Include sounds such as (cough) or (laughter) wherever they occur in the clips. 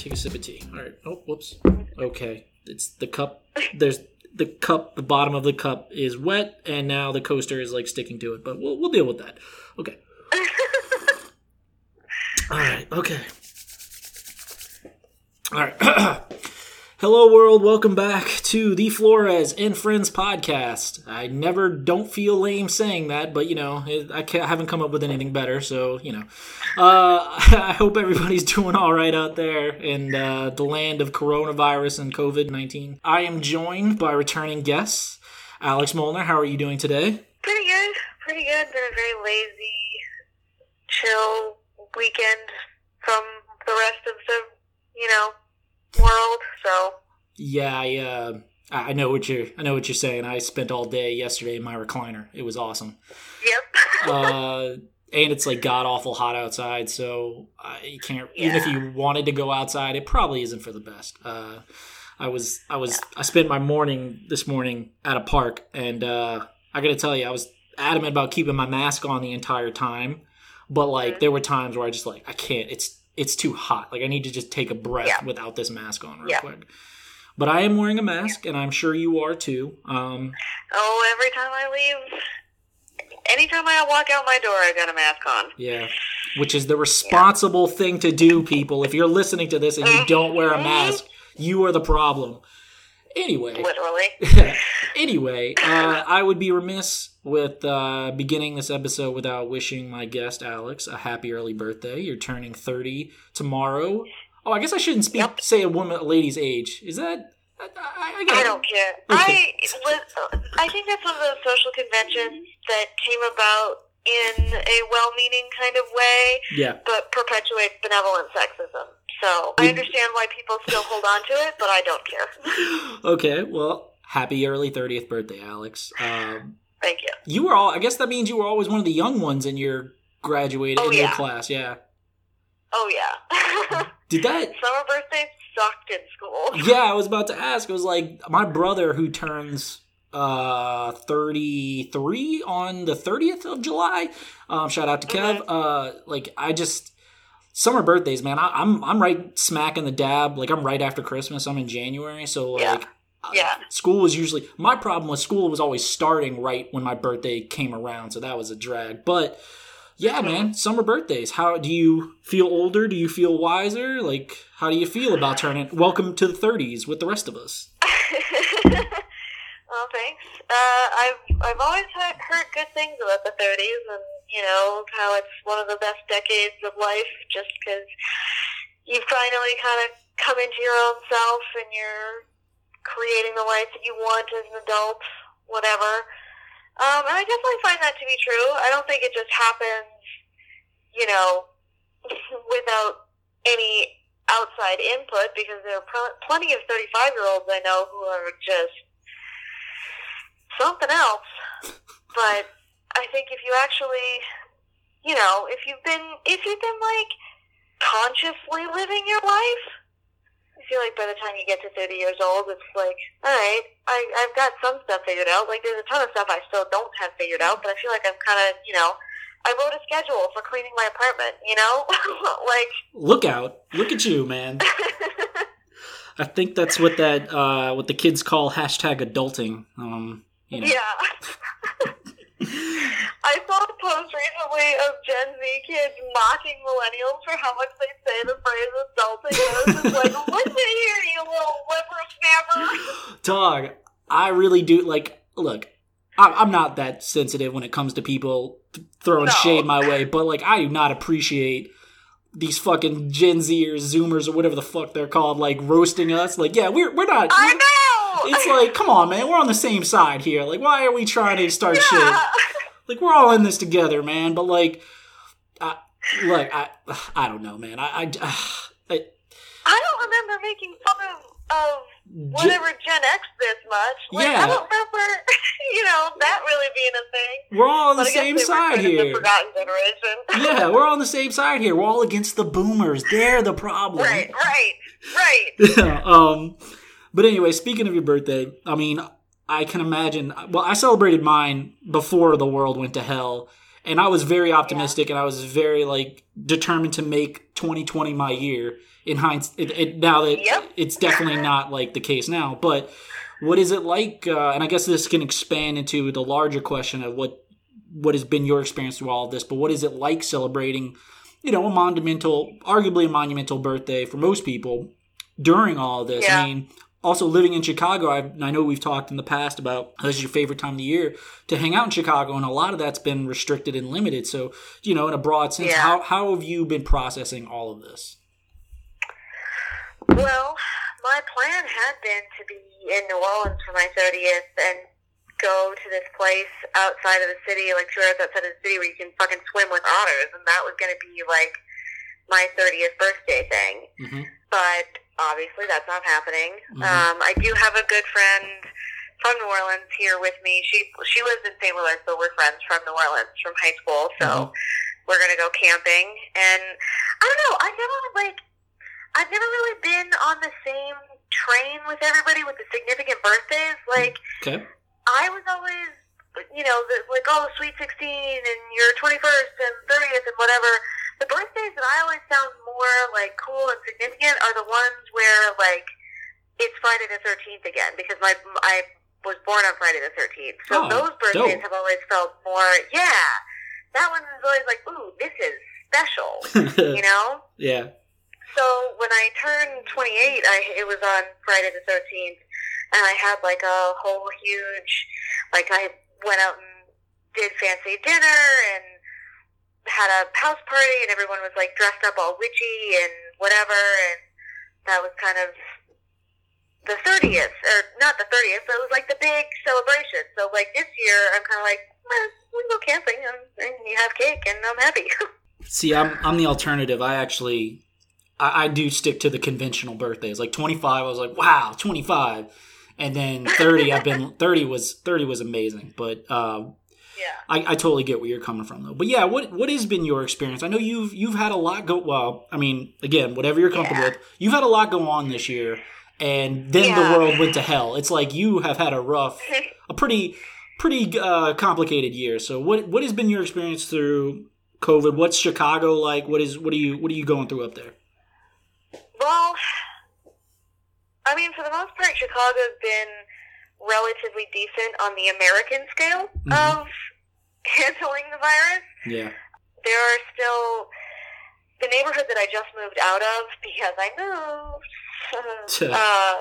take a sip of tea. All right. Oh, whoops. Okay, it's the cup. There's the cup. The bottom of the cup is wet, and now the coaster is like sticking to it. But we'll we'll deal with that. Okay. (laughs) All right. Okay. All right. (clears throat) Hello, world. Welcome back to the Flores and Friends podcast. I never don't feel lame saying that, but you know, I, I haven't come up with anything better, so you know. Uh, (laughs) I hope everybody's doing all right out there in uh, the land of coronavirus and COVID 19. I am joined by returning guests. Alex Molnar, how are you doing today? Pretty good. Pretty good. Been a very lazy, chill weekend from the rest of the, you know, world. So Yeah, I, uh, I I know what you're. I know what you're saying. I spent all day yesterday in my recliner. It was awesome. yep. (laughs) uh, and it's like god awful hot outside, so you can't. Even if you wanted to go outside, it probably isn't for the best. Uh, I was, I was, I spent my morning this morning at a park, and uh, I got to tell you, I was adamant about keeping my mask on the entire time, but like Mhm. there were times where I just like I can't. It's it's too hot. Like I need to just take a breath Yeah. without this mask on real Yeah. quick. But I am wearing a mask, and I'm sure you are too. Um, oh, every time I leave, anytime I walk out my door, I got a mask on. Yeah. Which is the responsible thing to do, people. If you're listening to this and you don't wear a mask, you are the problem. Anyway, Literally. (laughs) anyway, uh, I would be remiss with uh, beginning this episode without wishing my guest Alex a happy early birthday. You're turning 30 tomorrow. Oh, I guess I shouldn't speak Yep. say a woman a lady's age. Is that? I, I, I, I don't care. Okay. I li- I think that's one of those social conventions that came about in a well-meaning kind of way, Yeah. but perpetuates benevolent sexism. So I understand why people still hold on to it, but I don't care. (laughs) Okay. Well, happy early 30th birthday, Alex. Um, Thank you. You were all. I guess that means you were always one of the young ones in your graduated Oh, in your yeah. class. Yeah. Oh yeah. (laughs) Did that? Summer birthdays sucked in school. (laughs) Yeah, I was about to ask. It was like my brother who turns uh 33 on the 30th of July. Um, shout out to Kev. Mhm. Uh, like I just summer birthdays, man. I, I'm I'm right smack in the dab. Like I'm right after Christmas. I'm in January, so like. Yeah. uh, Yeah. School was usually my problem was school was always starting right when my birthday came around, so that was a drag. But yeah, man, summer birthdays. How do you feel older? Do you feel wiser? Like, how do you feel about turning? Welcome to the 30s with the rest of us. (laughs) well, thanks. Uh, I've I've always heard, heard good things about the 30s, and you know how it's one of the best decades of life, just because you've finally kind of come into your own self and you're creating the life that you want as an adult, whatever. Um, and I definitely find that to be true. I don't think it just happens, you know, (laughs) without any outside input because there are pl- plenty of 35 year olds I know who are just something else. (laughs) But I think if you actually, you know, if you've been, if you've been like consciously living your life, I feel like by the time you get to 30 years old, it's like, all right, I, I've got some stuff figured out. Like, there's a ton of stuff I still don't have figured out, but I feel like I'm kind of, you know, I wrote a schedule for cleaning my apartment, you know? (laughs) like, Look out! Look at you, man. (laughs) I think that's what that uh, what the kids call hashtag adulting. Um, you know. yeah. (laughs) I saw a post recently of Gen Z kids mocking millennials for how much they say the phrase adulting. And I was just like, (laughs) listen here, you little whippersnapper. (laughs) Dog, I really do like. Look, I'm not that sensitive when it comes to people throwing No. shade my way, but like, I do not appreciate these fucking Gen Zers, Zoomers, or whatever the fuck they're called, like roasting us. Like, yeah, we're we're not. I know! (laughs) It's like, come on, man, we're on the same side here. Like, why are we trying to start shit? (laughs) Like, we're all in this together, man. But like, I, look, I I don't know, man. I, I, (sighs) I I don't remember making fun of, of whatever Gen X this much. Like, Yeah. I don't remember, (laughs) you know, that really being a thing. we're all on the But I guess same side here. Forgotten generation. yeah, we're on the same side here. We're all against the boomers. They're the problem. right, right, right. um, but anyway, speaking of your birthday, I mean, I can imagine. Well, I celebrated mine before the world went to hell, and I was very optimistic, yeah. and I was very like determined to make 2020 my year. In hindsight, now that yep. it's definitely not like the case now, but what is it like? Uh, and I guess this can expand into the larger question of what what has been your experience through all of this. But what is it like celebrating, you know, a monumental, arguably a monumental birthday for most people during all of this? Yeah. I mean, also living in Chicago, I, I, know we've talked in the past about this is your favorite time of the year to hang out in Chicago, and a lot of that's been restricted and limited. So, you know, in a broad sense, yeah. how, how have you been processing all of this? Well, my plan had been to be in New Orleans for my 30th and go to this place outside of the city, like two hours outside of the city, where you can fucking swim with otters, and that was going to be like my 30th birthday thing. Mm-hmm. But obviously, that's not happening. Mm-hmm. Um, I do have a good friend from New Orleans here with me. She she lives in St. Louis, but we're friends from New Orleans from high school. So mm-hmm. we're gonna go camping, and I don't know. I never like. I've never really been on the same train with everybody with the significant birthdays. Like, okay. I was always, you know, the, like, oh, sweet 16 and your 21st and 30th and whatever. The birthdays that I always found more, like, cool and significant are the ones where, like, it's Friday the 13th again because my I was born on Friday the 13th. So oh, those birthdays dope. have always felt more, yeah. That one is always like, ooh, this is special, (laughs) you know? Yeah. So when I turned 28, I it was on Friday the 13th, and I had like a whole huge, like I went out and did fancy dinner and had a house party, and everyone was like dressed up all witchy and whatever, and that was kind of the 30th, or not the 30th, but it was like the big celebration. So like this year, I'm kind of like, eh, we go camping and, and you have cake, and I'm happy. (laughs) See, I'm I'm the alternative. I actually I, I do stick to the conventional birthdays. Like 25, I was like, wow, 25. And then 30, I've been (laughs) 30 was 30 was amazing. But uh, yeah. I, I totally get where you're coming from though. But yeah, what what has been your experience? I know you've you've had a lot go well, I mean, again, whatever you're comfortable yeah. with, you've had a lot go on this year and then yeah. the world went to hell. It's like you have had a rough (laughs) a pretty pretty uh, complicated year. So what what has been your experience through COVID? What's Chicago like? What is what are you what are you going through up there? Well, I mean, for the most part, Chicago's been relatively decent on the American scale mm-hmm. of (laughs) handling the virus. Yeah. There are still the neighborhood that I just moved out of because I moved (laughs) uh,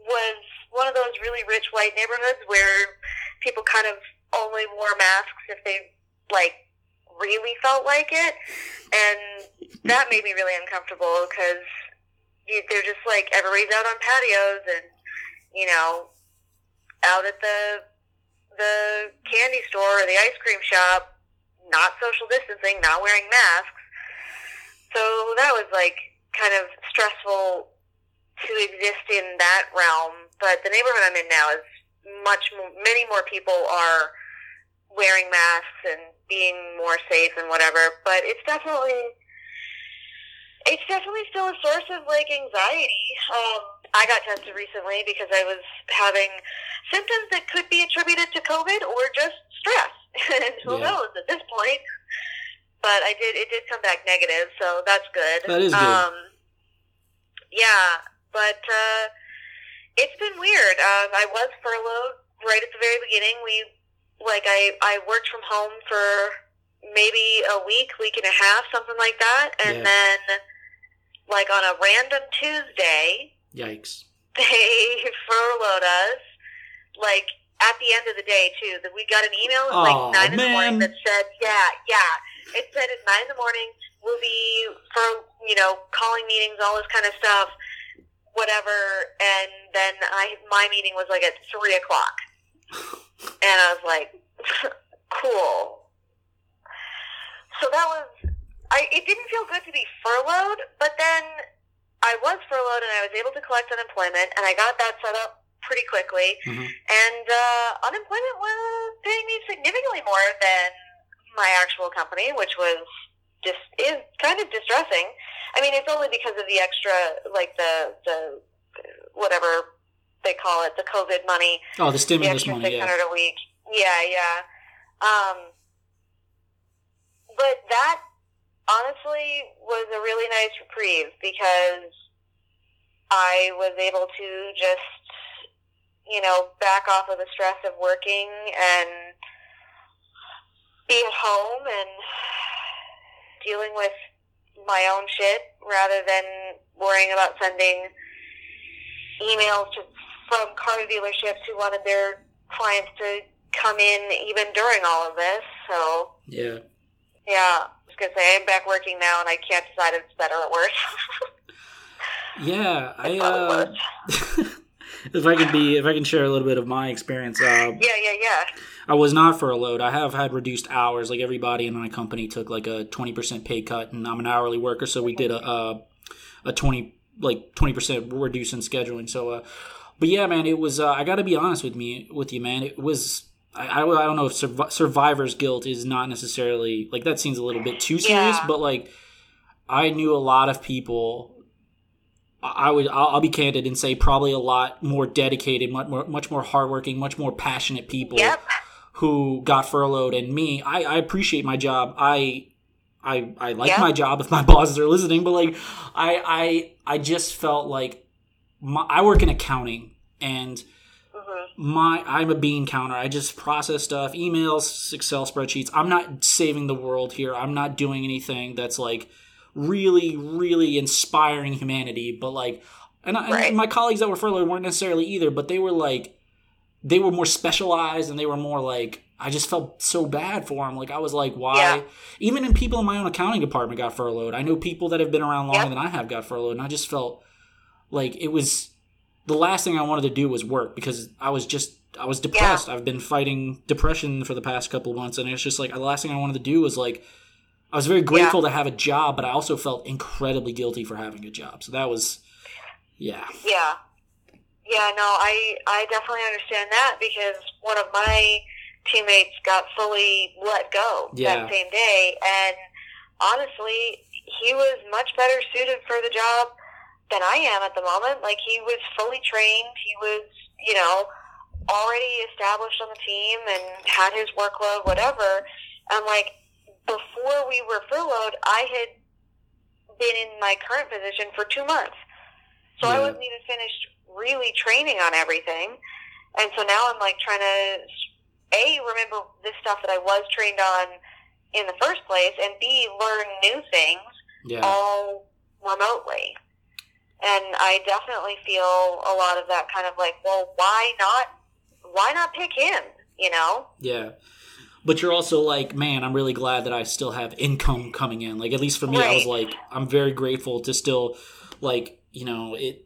was one of those really rich white neighborhoods where people kind of only wore masks if they like really felt like it, and that made me really uncomfortable because they're just like everybody's out on patios and you know out at the the candy store or the ice cream shop, not social distancing, not wearing masks. So that was like kind of stressful to exist in that realm. But the neighborhood I'm in now is much more, many more people are wearing masks and being more safe and whatever. But it's definitely it's definitely still a source of like anxiety. Um, I got tested recently because I was having symptoms that could be attributed to COVID or just stress. (laughs) and who yeah. knows at this point? But I did. It did come back negative, so that's good. That is good. Um, yeah, but uh, it's been weird. Um, I was furloughed right at the very beginning. We like I I worked from home for maybe a week, week and a half, something like that, and yeah. then like on a random Tuesday. Yikes. They furloughed us. Like at the end of the day too. That we got an email at like nine man. in the morning that said, Yeah, yeah. It said at nine in the morning we'll be for you know, calling meetings, all this kind of stuff, whatever and then I my meeting was like at three o'clock. and I was like, (laughs) Cool. So that was I it didn't feel good to be furloughed, but then I was furloughed and I was able to collect unemployment, and I got that set up pretty quickly. Mm-hmm. And uh, unemployment was paying me significantly more than my actual company, which was just is kind of distressing. I mean, it's only because of the extra, like the the whatever they call it, the COVID money. Oh, the stimulus the money. Six hundred yeah. a week. Yeah, yeah. Um, but that honestly was a really nice reprieve because I was able to just, you know, back off of the stress of working and be at home and dealing with my own shit rather than worrying about sending emails to, from car dealerships who wanted their clients to come in even during all of this. So Yeah. Yeah, I was gonna say I'm back working now, and I can't decide if it's better or worse. (laughs) Yeah, (laughs) I uh (laughs) if I can be if I can share a little bit of my experience, uh yeah, yeah, yeah. I was not furloughed. I have had reduced hours. Like everybody in my company took like a twenty percent pay cut, and I'm an hourly worker, so we did a a, a twenty like twenty percent reduce in scheduling. So, uh, but yeah, man, it was. Uh, I got to be honest with me with you, man. It was. I, I, I don't know if survi- survivor's guilt is not necessarily like that seems a little bit too serious, Yeah. but like I knew a lot of people. I would. I'll, I'll be candid and say probably a lot more dedicated, much more, much more hardworking, much more passionate people Yep. who got furloughed and me I, I appreciate my job i i i like Yeah. my job if my (laughs) bosses are listening but like i i i just felt like my, i work in accounting and my i'm a bean counter i just process stuff emails excel spreadsheets i'm not saving the world here i'm not doing anything that's like really really inspiring humanity but like and, I, Right. and my colleagues that were furloughed weren't necessarily either but they were like they were more specialized and they were more like I just felt so bad for them. Like I was like, why? Yeah. Even in people in my own accounting department got furloughed. I know people that have been around longer Yep. than I have got furloughed, and I just felt like it was the last thing I wanted to do was work because I was just I was depressed. I've been fighting depression for the past couple of months, and it's just like the last thing I wanted to do was like I was very grateful to have a job, but I also felt incredibly guilty for having a job. So that was, yeah, Yeah. Yeah, no, I I definitely understand that because one of my teammates got fully let go Yeah. that same day and honestly, he was much better suited for the job than I am at the moment. Like he was fully trained, he was, you know, already established on the team and had his workload, whatever. And like before we were furloughed, I had been in my current position for two months. So I wasn't even finished really training on everything. And so now I'm like trying to A, remember this stuff that I was trained on in the first place, and B, learn new things yeah, all remotely. And I definitely feel a lot of that kind of like, well, why not? Why not pick him? You know? yeah. But you're also like, man, I'm really glad that I still have income coming in. Like at least for me, I was like, I'm very grateful to still, like, you know, it.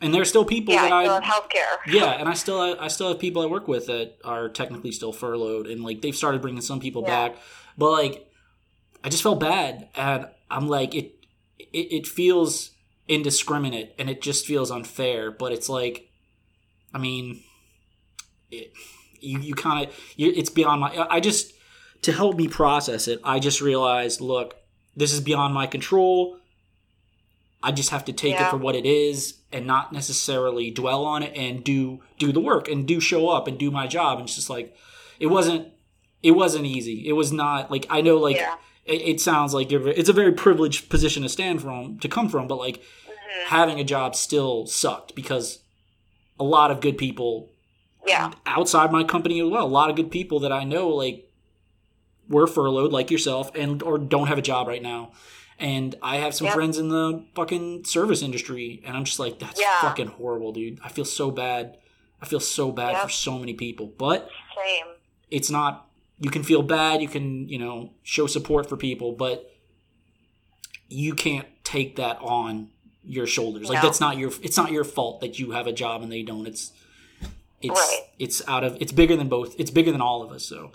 And there's still people Yeah, that I I, healthcare. (laughs) yeah, and I still I still have people I work with that are technically still furloughed, and like they've started bringing some people Yeah. back, but like I just felt bad, and I'm like it it, it feels indiscriminate, and it just feels unfair. But it's like, I mean, it, you you kind of it's beyond my. I just to help me process it, I just realized, look, this is beyond my control. I just have to take it for what it is and not necessarily dwell on it and do do the work and do show up and do my job. And it's just like it wasn't it wasn't easy. It was not like I know like Yeah. It, it sounds like you're, it's a very privileged position to stand from to come from, but like Mhm. having a job still sucked because a lot of good people Yeah. outside my company as well. A lot of good people that I know like were furloughed like yourself and or don't have a job right now. And I have some Yep. friends in the fucking service industry and I'm just like that's Yeah. fucking horrible, dude. I feel so bad. I feel so bad Yep. for so many people. But Same. it's not you can feel bad, you can, you know, show support for people, but you can't take that on your shoulders. Like No. that's not your it's not your fault that you have a job and they don't. It's it's Right. it's out of it's bigger than both. It's bigger than all of us. So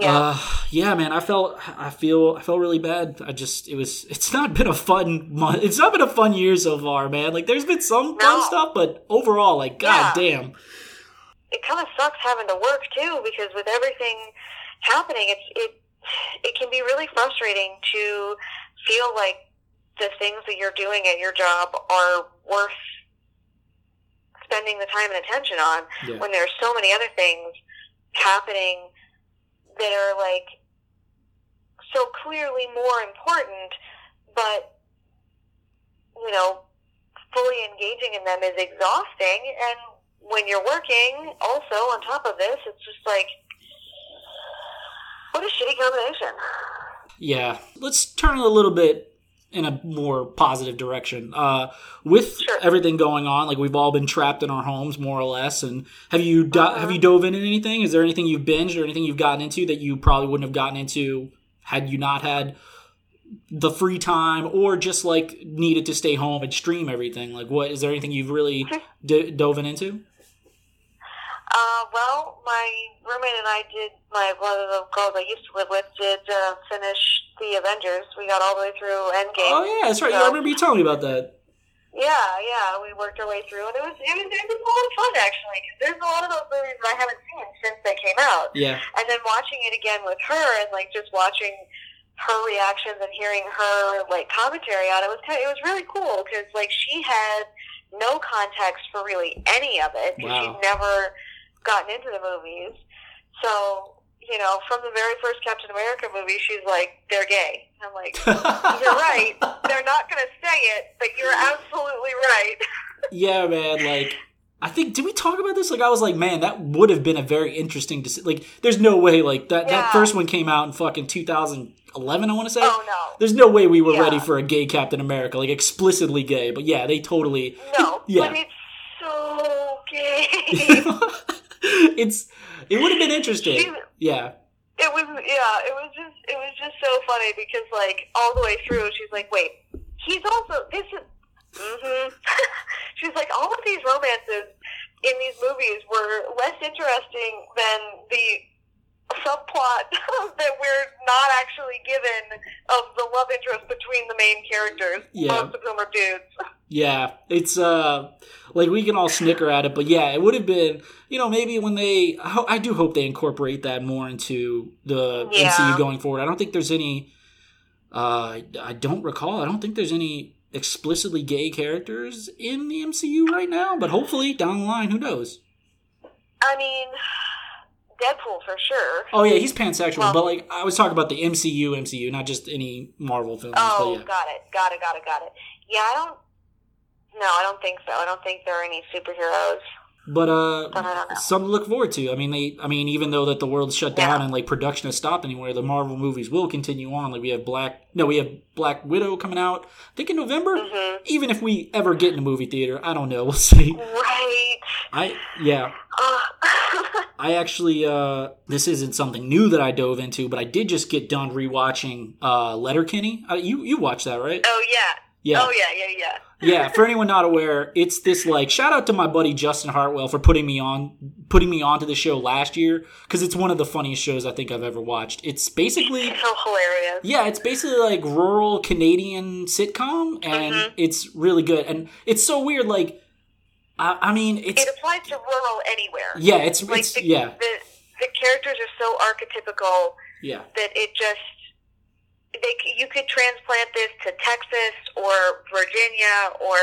Yeah. uh yeah, man, I felt I feel I felt really bad. I just it was it's not been a fun month. It's not been a fun year so far, man. Like there's been some fun stuff, but overall like god Yeah. damn. It kind of sucks having to work too because with everything happening, it's it it can be really frustrating to feel like the things that you're doing at your job are worth spending the time and attention on Yeah. when there are so many other things happening that are like so clearly more important, but you know, fully engaging in them is exhausting. And when you're working, also on top of this, it's just like, what a shitty combination. Yeah. Let's turn a little bit in a more positive direction. Uh, with Sure. everything going on, like we've all been trapped in our homes more or less. And have you do- Uh-huh. have you dove into anything? Is there anything you've binged or anything you've gotten into that you probably wouldn't have gotten into had you not had the free time or just like needed to stay home and stream everything? Like, what is there anything you've really d- dove into? Uh, well, my roommate and I did, my one of the girls I used to live with did uh, finish the Avengers. We got all the way through Endgame. Oh yeah, that's right. Yeah, I remember you telling me about that. Yeah, yeah, we worked our way through, and it was it was, it was a lot of fun actually. Because there's a lot of those movies that I haven't seen since they came out, Yeah, and then watching it again with her, and like just watching her reactions and hearing her like commentary on it was kind of, it was really cool because like she had no context for really any of it because Wow. she'd never gotten into the movies. So you know, from the very first Captain America movie, she's like, "They're gay." I'm like, (laughs) "You're right. They're not going to say it, but you're absolutely right." (laughs) yeah, man. Like, I think did we talk about this? Like, I was like, man, that would have been a very interesting. Deci- like, there's no way. Like that that first one came out in fucking 2011. I want to say. Oh no. There's no way we were Yeah. ready for a gay Captain America, like explicitly gay. But yeah, they totally. No, (laughs) Yeah. but it's so gay. (laughs) it's it would have been interesting. She- Yeah, it was yeah, it was just it was just so funny because like all the way through she's like, Wait, he's also this is Mm-hmm. (laughs) She's like, all of these romances in these movies were less interesting than the subplot (laughs) that we're not actually given of the love interest between the main characters, Yeah. most of whom are dudes. (laughs) yeah. It's uh, like we can all snicker at it, but yeah, it would have been. You know, maybe when they, I I do hope they incorporate that more into the Yeah. MCU going forward. I don't think there's any. Uh, I don't recall. I don't think there's any explicitly gay characters in the MCU right now, but hopefully down the line, who knows? I mean, Deadpool for sure. Oh yeah, he's pansexual, Well- but like I was talking about the MCU, MCU, not just any Marvel films. Oh, yeah. got it, got it, got it, got it. Yeah, I don't. No, I don't think so. I don't think there are any superheroes. But uh, But I don't know. something to look forward to. I mean, they. I mean, even though that the world's shut down Yeah. and like production has stopped anywhere, the Marvel movies will continue on. Like we have Black. No, we have Black Widow coming out. I think in November. hmm Even if we ever get in a movie theater, I don't know. (laughs) We'll see. Right. I yeah. Uh, (laughs) I actually uh this isn't something new that I dove into, but I did just get done rewatching uh Letterkenny. Uh, you you watched that, right? oh yeah. Yeah. Oh yeah, yeah, yeah. yeah, for anyone not aware, it's this like shout out to my buddy Justin Hartwell for putting me on putting me onto the show last year because it's one of the funniest shows I think I've ever watched. It's basically So hilarious. yeah, it's basically like rural Canadian sitcom and Mhm. it's really good and it's so weird like I, I mean it's It applies to rural anywhere. yeah, it's Like it's the, yeah, the the characters are so archetypical yeah. that it just they you could transplant this to Texas or Virginia or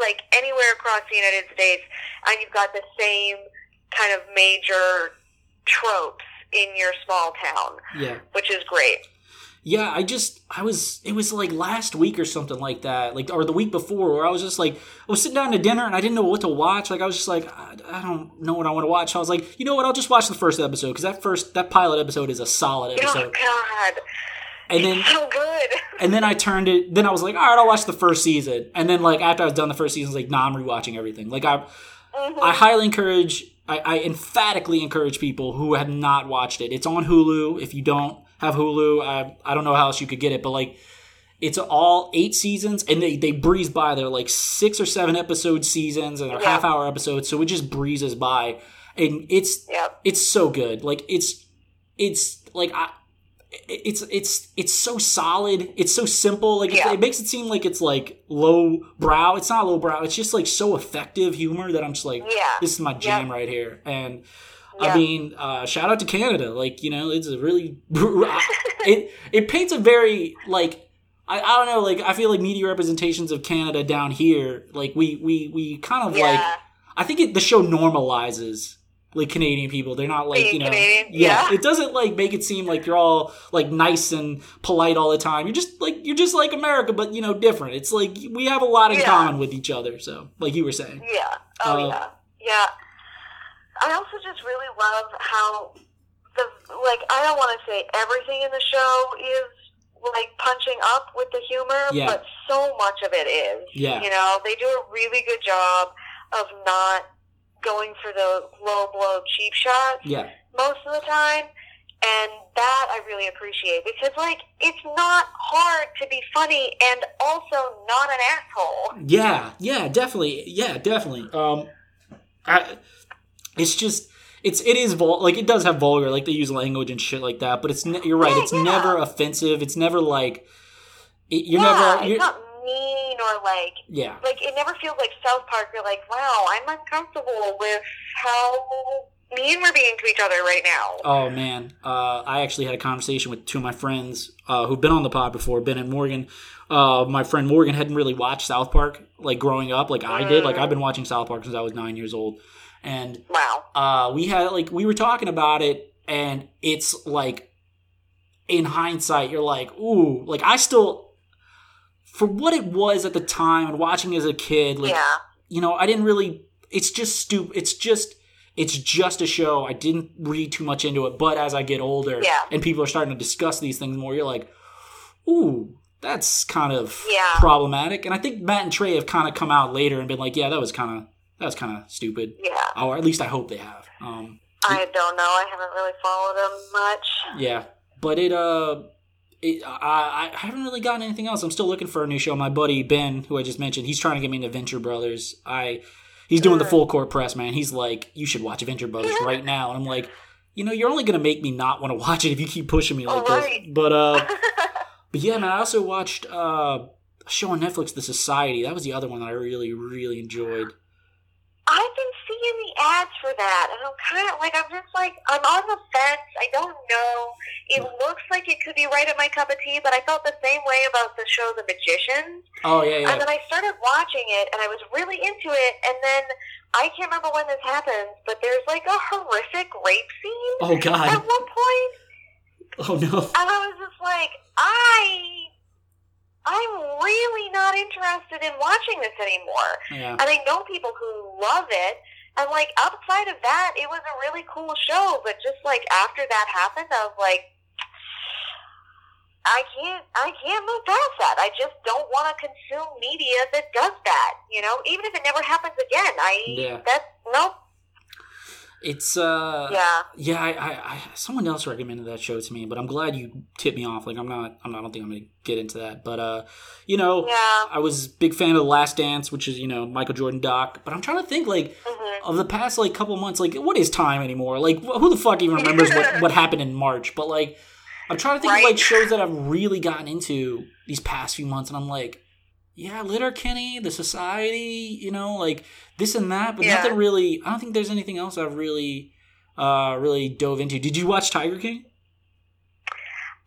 like anywhere across the United States, and you've got the same kind of major tropes in your small town, Yeah. which is great. Yeah, I just I was it was like last week or something like that, like or the week before, where I was just like I was sitting down to dinner and I didn't know what to watch. Like I was just like I, I don't know what I want to watch. I was like, you know what? I'll just watch the first episode because that first that pilot episode is a solid episode. Oh episode. God, And then so good. and then I turned it. Then I was like, all right, I'll watch the first season. And then like after I was done the first season, I was like, nah, I'm rewatching everything. Like I Mhm. I highly encourage, I, I emphatically encourage people who have not watched it. It's on Hulu. If you don't have Hulu, I, I don't know how else you could get it, but like, it's all eight seasons and they, they breeze by. They're like six or seven episode seasons and they're Yeah. half hour episodes. So it just breezes by. And it's, Yep. it's so good. Like, it's, it's like, I, it's it's it's so solid. It's so simple. Like it's, Yeah. it makes it seem like it's like low brow. It's not low brow. It's just like so effective humor that I'm just like, Yeah. this is my jam right here. And I mean, uh, shout out to Canada. Like you know, it's a really (laughs) it it paints a very like I, I don't know like I feel like media representations of Canada down here like we we we kind of like I think it, the show normalizes like Canadian people. They're not like Being you know, Canadian, yeah. It doesn't like make it seem like you're all like nice and polite all the time. You're just like you're just like America, but you know, different. It's like we have a lot in Yeah. common with each other. So, like you were saying, Yeah. Oh Uh, yeah. Yeah. I also just really love how the like I don't want to say everything in the show is like punching up with the humor, Yeah. but so much of it is. Yeah. You know, they do a really good job of not going for the low blow cheap shots yeah, most of the time. And that I really appreciate because, like, it's not hard to be funny and also not an asshole. yeah, yeah, definitely, yeah, definitely. Um, I, it's just. It's it is vul- like it does have vulgar like they use language and shit like that, but it's ne- you're right. Yeah, it's yeah. never offensive. It's never like it, you're yeah, never you're, not mean or like yeah like it never feels like South Park. You're like, wow, I'm uncomfortable with how mean we're being to each other right now. Oh man, uh, I actually had a conversation with two of my friends uh, who've been on the pod before, Ben and Morgan. Uh, my friend Morgan hadn't really watched South Park like growing up, like I did. Like I've been watching South Park since I was nine years old, and Wow. uh, we had like we were talking about it, and it's like in hindsight, you're like, ooh, like I still for what it was at the time and watching as a kid, like yeah. you know, I didn't really. It's just stupid. It's just. It's just a show. I didn't read too much into it, but as I get older Yeah. and people are starting to discuss these things more, you're like, "Ooh, that's kind of Yeah. problematic." And I think Matt and Trey have kind of come out later and been like, "Yeah, that was kind of that was kind of stupid," Yeah. or at least I hope they have. Um, I don't know. I haven't really followed them much. yeah, but it uh. It, I, I haven't really gotten anything else. I'm still looking for a new show. My buddy Ben, who I just mentioned, he's trying to get me into Venture Brothers. I he's doing the full court press, man. He's like, you should watch Venture Brothers (laughs) right now, and I'm like, you know, you're only gonna make me not want to watch it if you keep pushing me like this. But uh, (laughs) but yeah, man. I also watched uh, a show on Netflix, The Society. That was the other one that I really, really enjoyed. I've been seeing the ads for that, and I'm kind of like, I'm just like, I'm on the fence. I don't know. It looks like it could be right at my cup of tea, but I felt the same way about the show The Magicians. Oh yeah, yeah. And then I started watching it, and I was really into it. And then I can't remember when this happens, but there's like a horrific rape scene Oh god. at one point, Oh no. and I was just like, I, I'm really not interested in watching this anymore. Yeah. And I know people who love it. And like outside of that, it was a really cool show. But just like after that happened, I was like, I can't, I can't move past that. I just don't want to consume media that does that. You know, even if it never happens again, I Yeah. that's nope. It's uh. Yeah, Yeah, I, I, I, someone else recommended that show to me, but I'm glad you tipped me off. Like, I'm not, I'm not, I don't think I'm gonna get into that. But uh, you know, yeah. I was a big fan of The Last Dance, which is you know Michael Jordan doc. But I'm trying to think like hmm of the past like couple months, like what is time anymore? Like who the fuck even remembers what what happened in March? But like, I'm trying to think of like shows that I've really gotten into these past few months, and I'm like, yeah, Letterkenny, The Society, you know, like this and that, but Yeah. nothing really. I don't think there's anything else I've really, uh, really dove into. Did you watch Tiger King?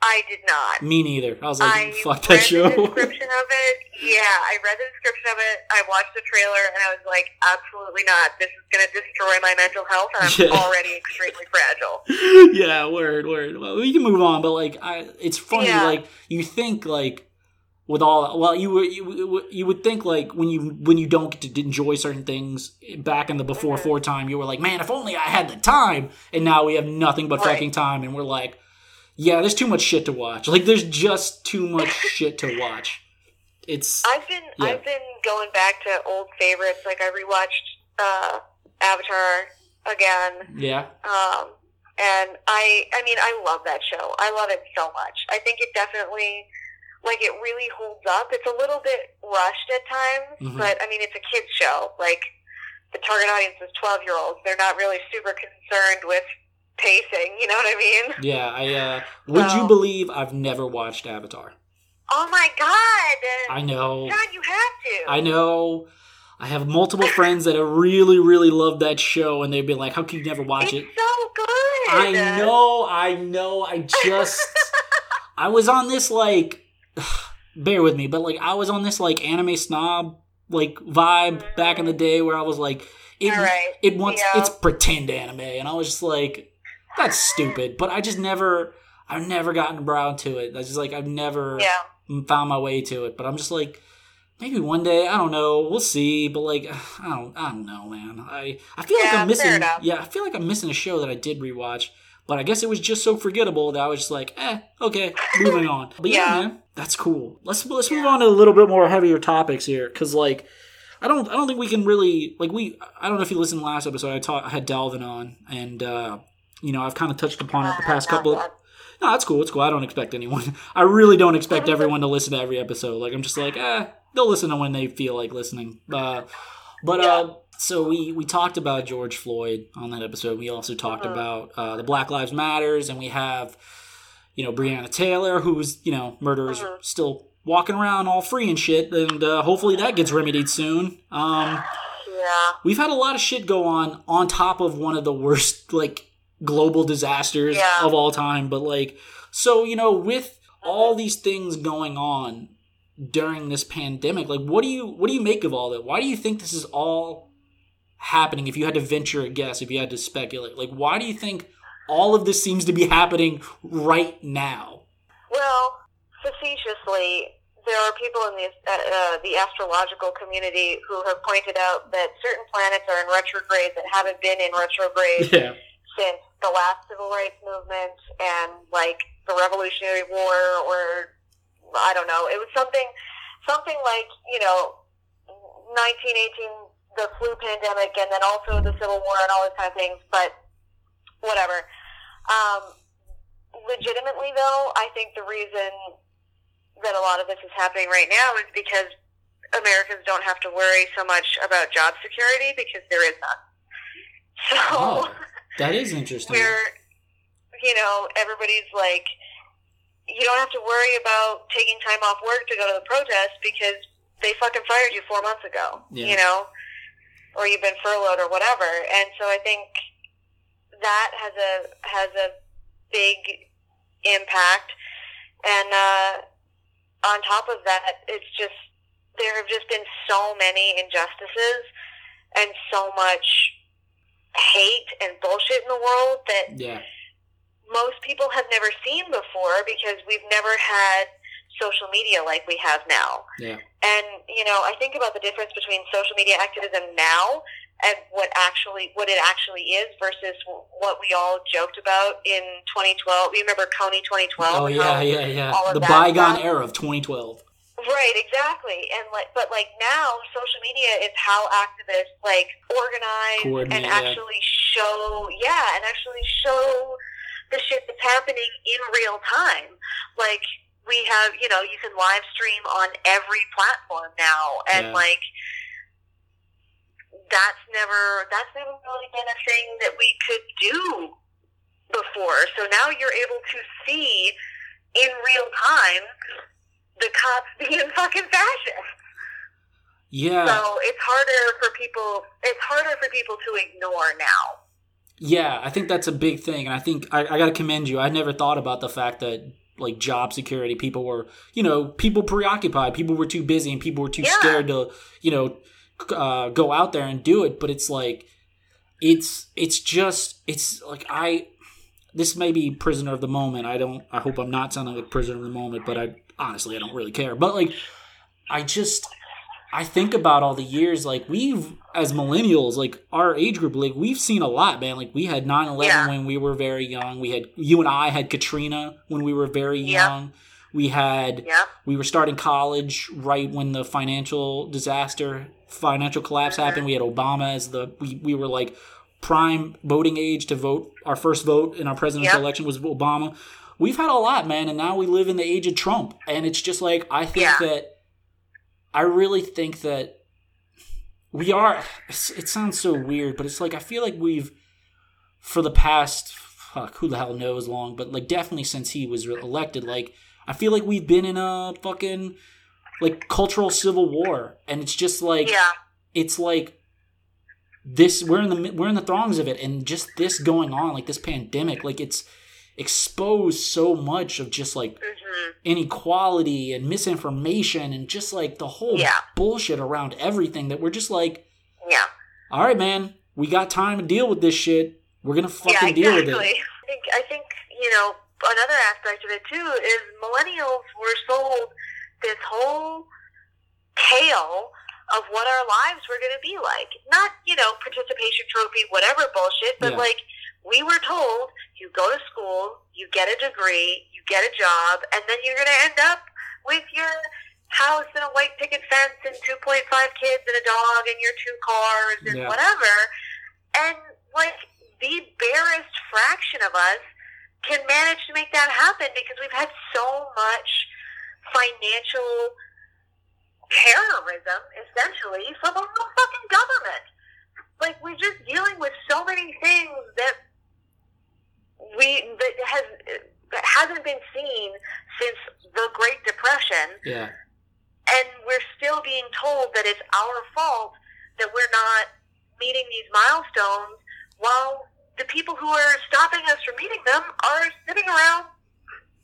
I did not. Me neither. I was like, I fuck that show. the description of it. Yeah, I read the description of it. I watched the trailer, and I was like, absolutely not. This is going to destroy my mental health, and I'm Yeah. already extremely fragile. (laughs) yeah, word, word. Well, we can move on, but like, I, it's funny. Yeah. Like, you think like with all, well, you would you, you would think like when you when you don't get to enjoy certain things back in the before Mhm. four time, you were like, man, if only I had the time. And now we have nothing but Right. fucking time, and we're like, yeah, there's too much shit to watch. Like, there's just too much (laughs) shit to watch. It's I've been Yeah. I've been going back to old favorites. Like I rewatched uh, Avatar again, yeah, um, and I I mean I love that show. I love it so much. I think it definitely like it really holds up. It's a little bit rushed at times, Mhm. but I mean it's a kids show. Like the target audience is twelve year olds. They're not really super concerned with pacing. You know what I mean? yeah. I uh, would you believe I've never watched Avatar? Oh my god! I know. God, you have to. I know. I have multiple friends that have really, really loved that show, and they've been like, "How can you never watch it's it?" so good. I know, I know. I just, (laughs) I was on this like, (sighs) bear with me, but like, I was on this like anime snob like vibe back in the day where I was like, it, it wants yeah. it's pretend anime, and I was just like, that's stupid. But I just never, I've never gotten around to it. That's just like I've never Yeah. found my way to it. But I'm just like, maybe one day. I don't know. We'll see. But like, (sighs) I don't, I don't know, man. I I feel like I'm missing. Yeah, I feel like I'm missing a show that I did rewatch. But I guess it was just so forgettable that I was just like, eh, okay, moving on. But yeah, Yeah. man, that's cool. Let's let's move on to a little bit more heavier topics here, because like, I don't I don't think we can really like we I don't know if you listened to last episode. I taught I had Dalvin on, and uh, you know I've kind of touched upon it the past Uh, couple. of... No, that's cool. It's cool. I don't expect anyone. (laughs) I really don't expect everyone to listen to every episode. Like I'm just like, eh, they'll listen to when they feel like listening. Uh, but uh, so we we talked about George Floyd on that episode. We also talked about uh, the Black Lives Matters, and we have you know Breonna Taylor, who's you know murderers still walking around all free and shit, and uh, hopefully that gets remedied soon. Um, Yeah. we've had a lot of shit go on on top of one of the worst like global disasters Yeah. of all time but like so you know with all these things going on during this pandemic like what do you what do you make of all that why do you think this is all happening if you had to venture a guess if you had to speculate like why do you think all of this seems to be happening right now Well, facetiously, there are people in the uh, uh, the astrological community who have pointed out that certain planets are in retrograde that haven't been in retrograde (laughs) yeah since the last civil rights movement and like the Revolutionary War, or I don't know. It was something, something like you know, 1918, the flu pandemic, and then also the Civil War and all those kind of things. But whatever. Um, legitimately, though, I think the reason that a lot of this is happening right now is because Americans don't have to worry so much about job security because there is none. (laughs) So Oh, that is interesting where you know everybody's like you don't have to worry about taking time off work to go to the protest because they fucking fired you four months ago Yeah. you know or you've been furloughed or whatever and so i think that has a has a big impact. And uh on top of that it's just there have just been so many injustices and so much hate and bullshit in the world that yeah. most people have never seen before because we've never had social media like we have now. yeah. And you know, I think about the difference between social media activism now and what actually what it actually is versus what we all joked about in 2012. You remember Kony 2012? oh yeah yeah yeah all of the bygone stuff? era of 2012 Right, exactly. And like, but like now, social media is how activists like organize and actually show, yeah, and actually show the shit that's happening in real time. Like we have, you know, you can live stream on every platform now, and Yeah. like that's never that's never really been a thing that we could do before. So now you're able to see in real time the cops (laughs) being fucking fascist. yeah So it's harder for people. It's harder for people to ignore now. Yeah, I think that's a big thing, and I think I, I got to commend you. I never thought about the fact that like job security, people were, you know, people preoccupied, people were too busy, and people were too Yeah. scared to, you know, uh, go out there and do it. But it's like, it's it's just it's like I. This may be prisoner of the moment. I don't. I hope I'm not sounding like prisoner of the moment, but I honestly I don't really care. But like, I just I think about all the years like we've as millennials, like our age group, like we've seen a lot, man. Like we had 9-11 Yeah. when we were very young. We had you and I had Katrina when we were very young. We had we were starting college right when the financial disaster, financial collapse happened. We had Obama as the we, we were like prime voting age to vote. Our first vote in our presidential Yeah. election was Obama. We've had a lot, man, and now we live in the age of Trump. And it's just like I think Yeah. that I really think that we are it sounds so weird, but it's like I feel like we've for the past fuck who the hell knows long, but like definitely since he was elected, like I feel like we've been in a fucking like cultural civil war, and it's just like Yeah. it's like this we're in the we're in the throngs of it, and just this going on, like this pandemic, like it's exposed so much of just like hmm inequality and misinformation and just like the whole Yeah. bullshit around everything that we're just like, Yeah. all right, man, we got time to deal with this shit. We're gonna fucking yeah, deal with it. I think I think you know another aspect of it too is millennials were sold this whole tale of what our lives were going to be like. Not you know participation trophy, whatever bullshit, but Yeah. like we were told you go to school, you get a degree, you get a job, and then you're going to end up with your house and a white picket fence and 2.5 kids and a dog and your two cars and Yeah. whatever. And like the barest fraction of us can manage to make that happen because we've had so much financial terrorism, essentially, from our own fucking government. Like we're just dealing with so many things that we that has that hasn't been seen since the Great Depression Yeah, and we're still being told that it's our fault that we're not meeting these milestones while the people who are stopping us from meeting them are sitting around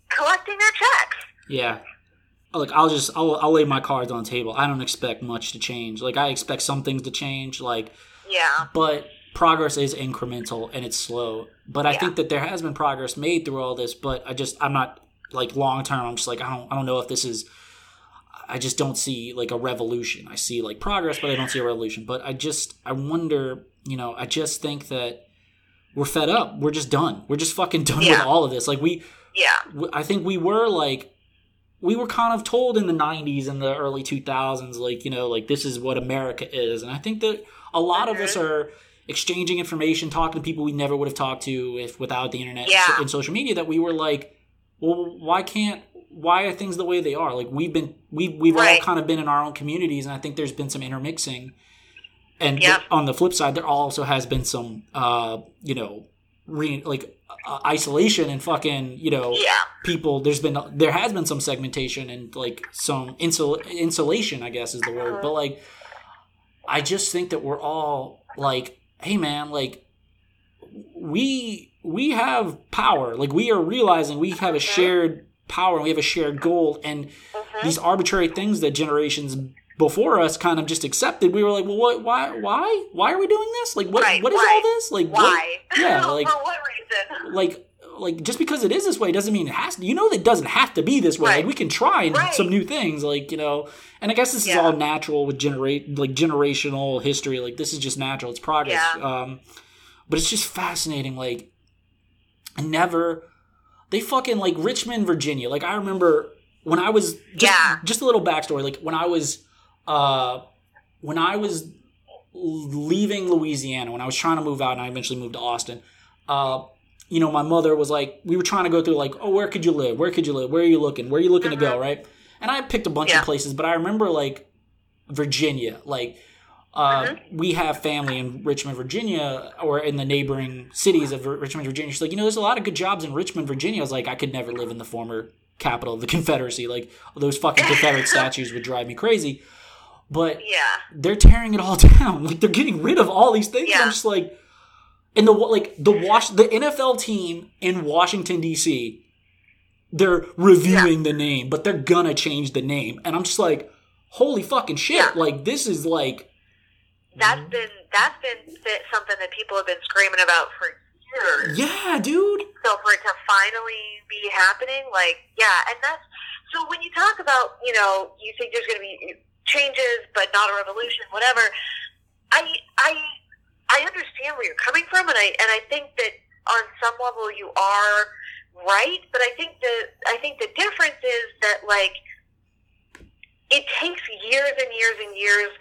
collecting their checks. yeah. Like I'll just I'll, I'll lay my cards on the table. I don't expect much to change. Like I expect some things to change. Like Yeah. but progress is incremental and it's slow. But I Yeah. think that there has been progress made through all this. But I just I'm not like long term. I'm just like I don't I don't know if this is. I just don't see like a revolution. I see like progress, but I don't see a revolution. But I just I wonder. You know, I just think that we're fed up. We're just done. We're just fucking done with all of this. Like we, Yeah. I think we were like we were kind of told in the 90s and the early 2000s like you know like this is what america is. And i think that a lot of us are exchanging information talking to people we never would have talked to if without the internet Yeah. and social media that we were like well why can't why are things the way they are? Like we've been we've, we've all kind of been in our own communities and i think there's been some intermixing. And Yep. on the flip side there also has been some uh you know re- like uh, isolation and fucking you know Yeah. people there's been there has been some segmentation and like some insul- insulation i guess is the word. But like i just think that we're all like hey man like we we have power. Like we are realizing we have a shared power and we have a shared goal and these arbitrary things that generations before us kind of just accepted we were like well what why why why are we doing this like what Right, what is why? all this like what- Why? (laughs) yeah (laughs) like For what reason? like like just because it is this way doesn't mean it has to you know that it doesn't have to be this way Right. like we can try and Right. some new things like you know and i guess this is all natural with generate like generational history like this is just natural it's progress Yeah. um but it's just fascinating like I never they fucking like richmond virginia like i remember when i was just Yeah. just a little backstory like when i was uh when i was leaving louisiana when i was trying to move out and i eventually moved to austin uh you know, my mother was like, we were trying to go through like, oh, where could you live? Where could you live? Where are you looking? Where are you looking to go? Right? And I picked a bunch Yeah. of places, but I remember like Virginia, like. Uh, We have family in Richmond, Virginia, or in the neighboring cities of Richmond, Virginia. She's like, you know, there's a lot of good jobs in Richmond, Virginia. I was like, I could never live in the former capital of the Confederacy. Like, those fucking Confederate (laughs) statues would drive me crazy. But Yeah. they're tearing it all (laughs) down. Like they're getting rid of all these things. Yeah. I'm just like, and the like the wash the NFL team in Washington D.C. They're reviewing the name, but they're gonna change the name, and I'm just like, holy fucking shit! Yeah. Like this is like, That's been that's been something that people have been screaming about for years. yeah, dude. So for it to finally be happening, like, yeah, and that's so when you talk about, you know, you think there's going to be changes, but not a revolution, whatever. I, I, I understand where you're coming from, and I, and I think that on some level you are right, but I think the, I think the difference is that like it takes years and years and years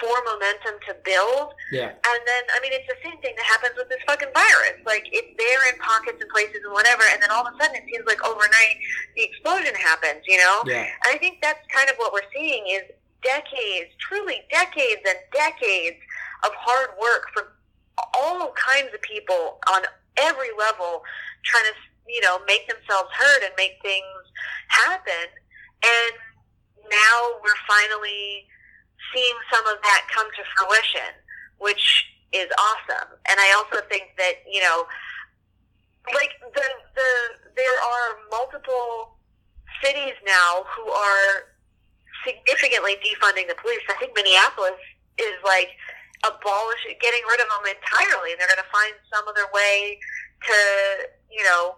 for momentum to build. Yeah, And then, I mean, it's the same thing that happens with this fucking virus. Like, it's there in pockets and places and whatever, and then all of a sudden it seems like overnight the explosion happens, you know? yeah, And I think that's kind of what we're seeing is decades, truly decades and decades of hard work from all kinds of people on every level trying to, you know, make themselves heard and make things happen. And now we're finally seeing some of that come to fruition, which is awesome. And I also think that, you know, like the the there are multiple cities now who are significantly defunding the police. I think Minneapolis is like abolishing, getting rid of them entirely, and they're going to find some other way to, you know,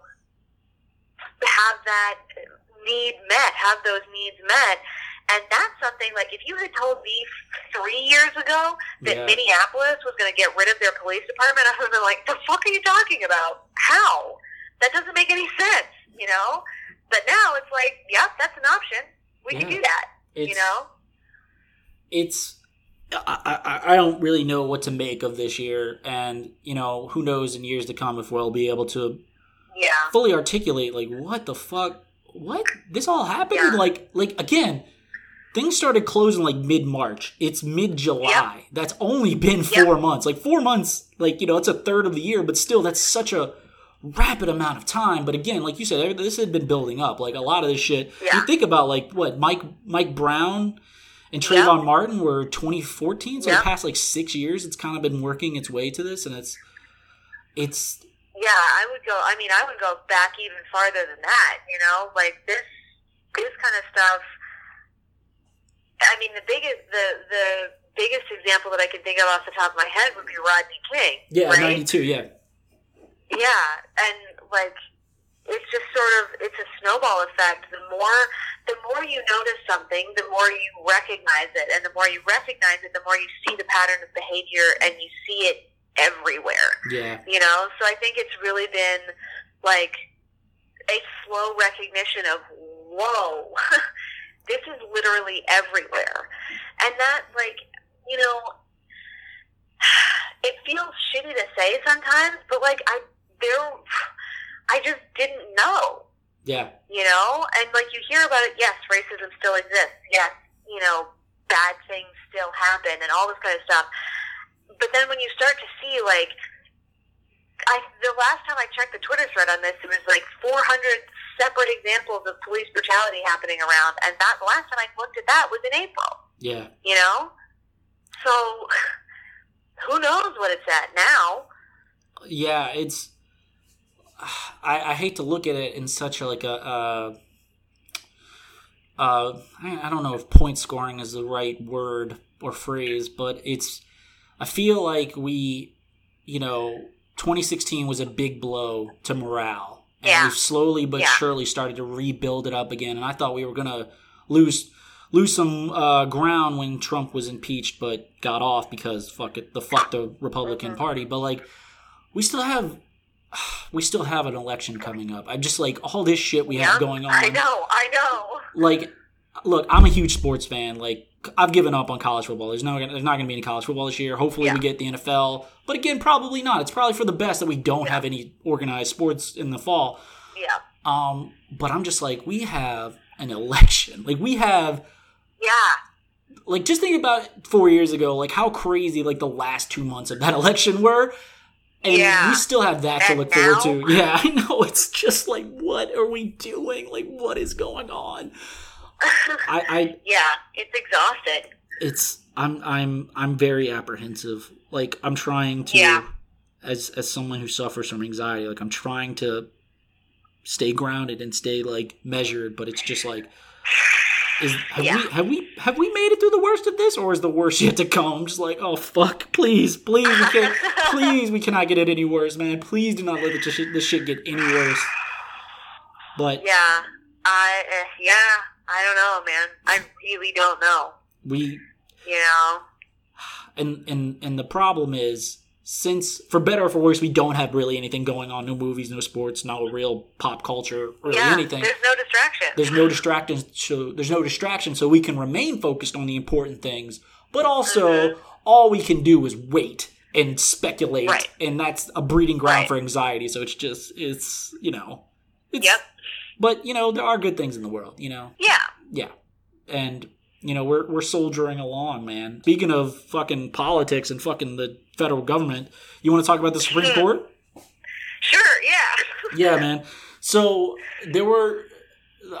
have that need met, have those needs met. And that's something like if you had told me three years ago that Yeah. Minneapolis was going to get rid of their police department, I would have been like, "The fuck are you talking about? How? That doesn't make any sense." You know. But now it's like, yep, that's an option. We can do that. It's, you know. it's I, I, I don't really know what to make of this year, and you know who knows in years to come if we'll be able to Yeah. fully articulate like what the fuck, what this all happened. Yeah. Like like again, things started closing like mid March. It's mid July. That's only been four months. Like four months, like you know, it's a third of the year, but still, that's such a rapid amount of time. But again, like you said, this had been building up. Like a lot of this shit. Yeah. You think about like what Mike Mike Brown and Trayvon Martin were 2014, so Yeah. the past like six years, it's kind of been working its way to this, and it's it's Yeah, I would go. I mean, I would go back even farther than that. You know, like this, this kind of stuff. I mean, the biggest, the the biggest example that I can think of off the top of my head would be Rodney King. yeah, right? 92, yeah, Yeah, and like it's just sort of it's a snowball effect. The more the more you notice something, the more you recognize it, and the more you recognize it, the more you see the pattern of behavior, and you see it everywhere. yeah, You know, so I think it's really been like a slow recognition of whoa, (laughs) this is literally everywhere, and that like you know, (sighs) it feels shitty to say sometimes, but like I there, I just didn't know yeah, you know and like you hear about it yes racism still exists yes you know bad things still happen and all this kind of stuff but then when you start to see like I, the last time I checked the Twitter thread on this, it was like 400 separate examples of police brutality happening around, and that the last time I looked at that was in April. yeah. You know, so who knows what it's at now? yeah it's (sighs) I, I hate to look at it in such a, like a uh, uh, I, I don't know if point scoring is the right word or phrase but it's i feel like we you know 2016 was a big blow to morale and Yeah. we've slowly but Yeah. surely started to rebuild it up again and i thought we were gonna lose lose some uh, ground when Trump was impeached, but got off because fuck it, the fuck the Republican Mm-hmm. Party. But like, we still have, (sighs) we still have an election coming up. I'm just like all this shit we have Yeah, going on. I know, I know. Like, look, I'm a huge sports fan. Like, I've given up on college football. There's no, there's not going to be any college football this year. Hopefully, we get the NFL. But again, probably not. It's probably for the best that we don't have any organized sports in the fall. Yeah, Um, but I'm just like, we have an election. Like, we have yeah, like just think about four years ago, like how crazy like the last two months of that (laughs) election were. And Yeah. we still have that to look forward to. (laughs) Yeah, I know. It's just like, what are we doing? Like, what is going on? I, I, (laughs) yeah. It's exhausting. it's, I'm, I'm, I'm very apprehensive. Like, I'm trying to, Yeah. as, as someone who suffers from anxiety, like, I'm trying to stay grounded and stay like measured, but it's just like, is have Yeah. we have we have we made it through the worst of this, or is the worst (laughs) yet to come? I'm just like, oh fuck, please, please, we can't, (laughs) please, we cannot get it any worse, man. Please do not let this shit, this shit get any worse. But Yeah, I uh, yeah. I don't know, man. I really don't know. we You know. and and and the problem is since for better or for worse we don't have really anything going on no movies no sports no real pop culture really yeah. anything There's no distraction. there's no distraction so there's no distraction so we can remain focused on the important things but also Mhm. all we can do is wait and speculate Right. and that's a breeding ground Right. for anxiety so it's just it's you know it's, Yep. but you know there are good things in the world you know Yeah. yeah and you know we're we're soldiering along man speaking of fucking politics and fucking the federal government you want to talk about the supreme Hmm. court Sure. Yeah. (laughs) yeah, man. So there were.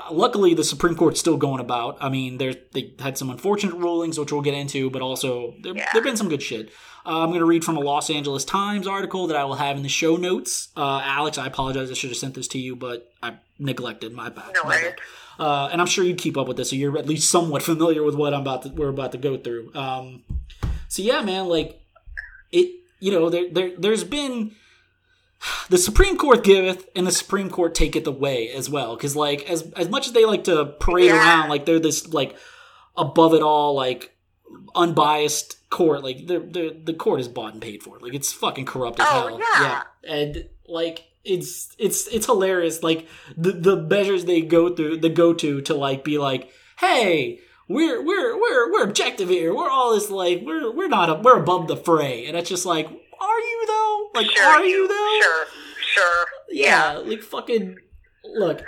Luckily, the Supreme Court's still going about. I mean, there they had some unfortunate rulings, which we'll get into, but also there Yeah. there've been some good shit. Uh, I'm going to read from a Los Angeles Times article that I will have in the show notes. Uh, Alex, I apologize. I should have sent this to you, but I neglected. My bad. No My bad. Uh, and I'm sure you keep up with this, so you're at least somewhat (laughs) familiar with what I'm about to, we're about to go through. Um, so yeah, man, like it, you know, there, there, there's been (sighs) the Supreme Court giveth and the Supreme Court taketh away as well. Because like as as much as they like to parade Yeah. around like they're this like above it all like unbiased court, like the the the court is bought and paid for. Like it's fucking corrupt as Oh, hell. yeah. and like it's it's it's hilarious. Like the the measures they go through, the go to to like be like, hey. We're we're we're we're objective here. We're all this like we're we're not a, we're above the fray, and it's just like, are you though? Like, sure, are you though? Sure, sure. Yeah, like fucking. Look,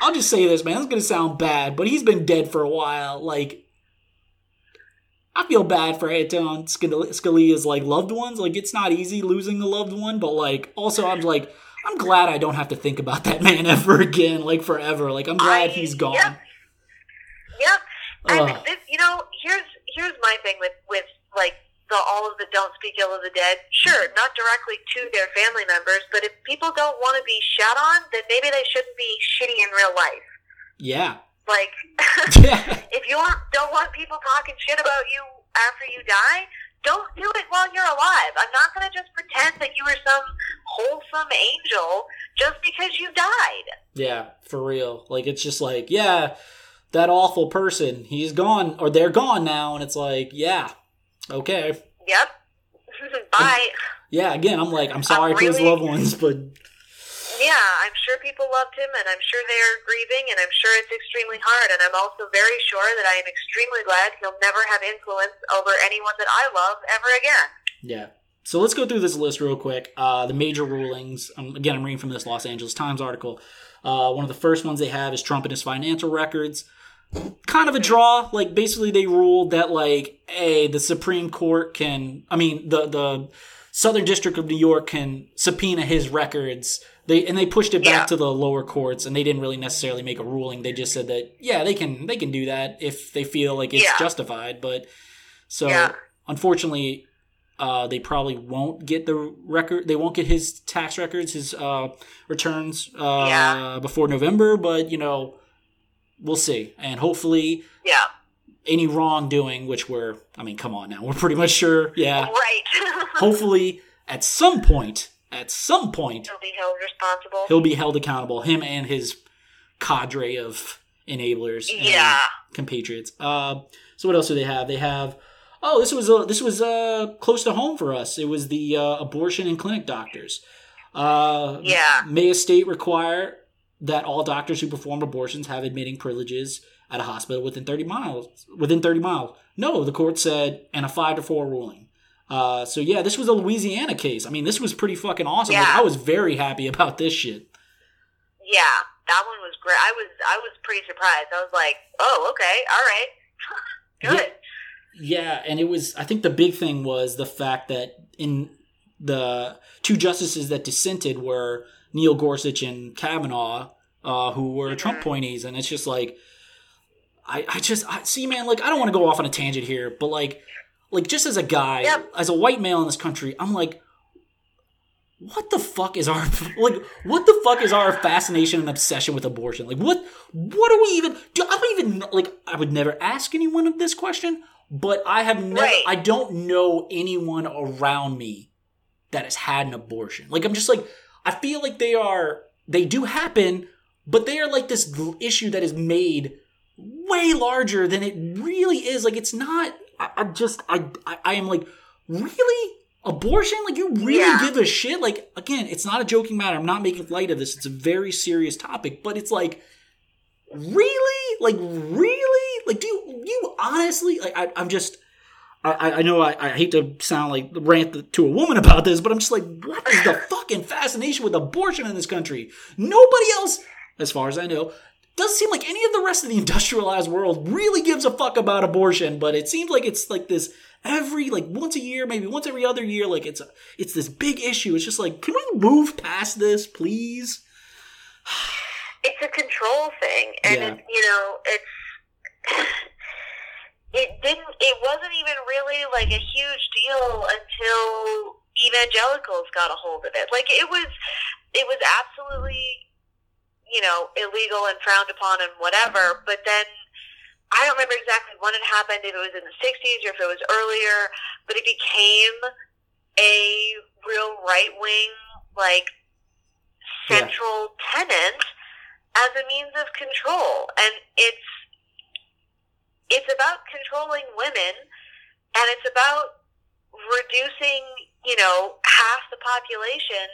I'll just say this, man. It's gonna sound bad, but he's been dead for a while. Like, I feel bad for Anton Scal- Scalia's like loved ones. Like, it's not easy losing a loved one, but like, also, I'm like, I'm glad I don't have to think about that man (laughs) ever again, like forever. Like, I'm glad I- he's gone. Yep. Yep. And this, you know, here's here's my thing with with like the all of the don't speak ill of the dead. Sure, not directly to their family members, but if people don't want to be shat on, then maybe they shouldn't be shitty in real life. Yeah, Like, (laughs) (laughs) if you want, don't want people talking shit about you after you die, don't do it while you're alive. I'm not going to just pretend that you were some wholesome angel just because you died. yeah, for real. Like, it's just like, yeah, that awful person, he's gone, or they're gone now, and it's like, yeah, okay. Yep. (laughs) Bye. Yeah, again, I'm like, I'm sorry I'm to his loved ones, but Yeah, I'm sure people loved him, and I'm sure they're grieving, and I'm sure it's extremely hard. And I'm also very sure that I am extremely glad he'll never have influence over anyone that I love ever again. yeah. So let's go through this list real quick. Uh, the major rulings. Um, again, I'm reading from this Los Angeles Times article. Uh, one of the first ones they have is Trump and his financial records. Kind of a draw. Like basically, they ruled that like, a the Supreme Court can. I mean, the the Southern District of New York can subpoena his records. They and they pushed it back Yeah. to the lower courts, and they didn't really necessarily make a ruling. They just said that yeah, they can they can do that if they feel like it's Yeah. justified. But so Yeah. unfortunately, uh, they probably won't get the record. They won't get his tax records, his uh, returns uh, Yeah. before November. But you know, we'll see, and hopefully, Yeah, any wrongdoing, which we're, I mean, come on now, we're pretty much sure. Yeah, right. (laughs) hopefully, at some point, at some point, he'll be held responsible. he'll be held accountable. Him and his cadre of enablers. and Yeah. compatriots. Uh, so what else do they have? They have. Oh, this was uh, this was uh, close to home for us. It was the uh, abortion and clinic doctors. Uh, Yeah. May a state require that all doctors who perform abortions have admitting privileges at a hospital within 30 miles. Within 30 miles. No, the court said, and a five to four ruling. Uh, so yeah, this was a Louisiana case. I mean, this was pretty fucking awesome. Like, I was very happy about this shit. Yeah, that one was great. I was I was pretty surprised. I was like, oh, okay, all right, (laughs) good. Yeah, and it was. I think the big thing was the fact that in the two justices that dissented were Neil Gorsuch and Kavanaugh, uh, who were Trump pointees, and it's just like, I, I just, I see, man. Like, I don't want to go off on a tangent here, but like, like just as a guy, Yep. as a white male in this country, I'm like. What the fuck is our (laughs) like? What the fuck is our fascination and obsession with abortion? Like, what? What are we even? Do I don't even like. I would never ask anyone of this question, but I have never. Right. I don't know anyone around me that has had an abortion. Like, I'm just like. I feel like they are. They do happen, but they are like this issue that is made way larger than it really is. Like, it's not. I, I just. I. I, I am like, really. Abortion? Like you really Yeah. give a shit? Like again, it's not a joking matter. I'm not making light of this. It's a very serious topic, but it's like really like really like do you you honestly like I, i'm just I, I know I, I hate to sound like rant to a woman (laughs) about this, but I'm just like, what is the fucking fascination with abortion in this country? Nobody else, as far as I know, doesn't seem like any of the rest of the (laughs) industrialized world really gives a fuck about abortion. But it seems like it's like this every like once a year, maybe once every other year. Like it's a, it's this big issue. It's just like, can we move past this, please? (sighs) it's a control thing, and Yeah. it, you know, it's (sighs) it didn't. It wasn't even really like a huge deal until evangelicals got a hold of it. Like it was, it was absolutely, you know, illegal and frowned upon and whatever. But then I don't remember exactly when it happened, if it was in the 60s or if it was earlier, but it became a real right wing, like, central yeah. tenant as a means of control. And it's, it's about controlling women and it's about reducing, you know, half the population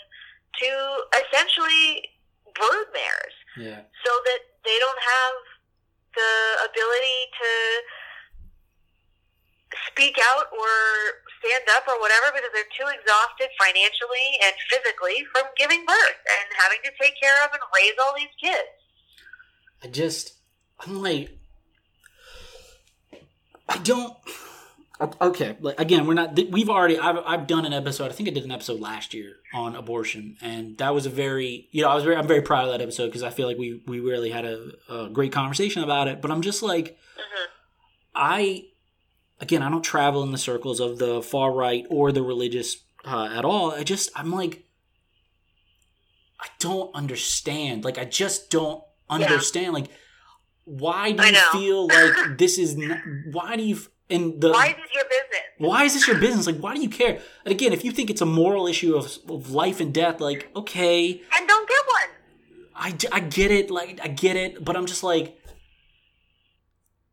to essentially brood mares. Yeah. So that they don't have the ability to speak out or stand up or whatever because they're too exhausted financially and physically from giving birth and having to take care of and raise all these kids. I just, I'm like, I don't. Okay, again, we're not. We've already. I've, I've done an episode. I think I did an episode last year on abortion, and that was a very. You know, I was very. I'm very proud of that episode because I feel like we we really had a, a, great conversation about it. But I'm just like, mm-hmm. I, again, I don't travel in the circles of the far right or the religious uh, at all. I just, I'm like, I don't understand. Like, I just don't understand. Yeah. Like, why do you feel like (laughs) this is? Not, why do you? And the why is this your business? Why is this your business? Like, why do you care? And again, if you think it's a moral issue of, of life and death, like, okay, and don't get one. I, I get it, like I get it, but I'm just like,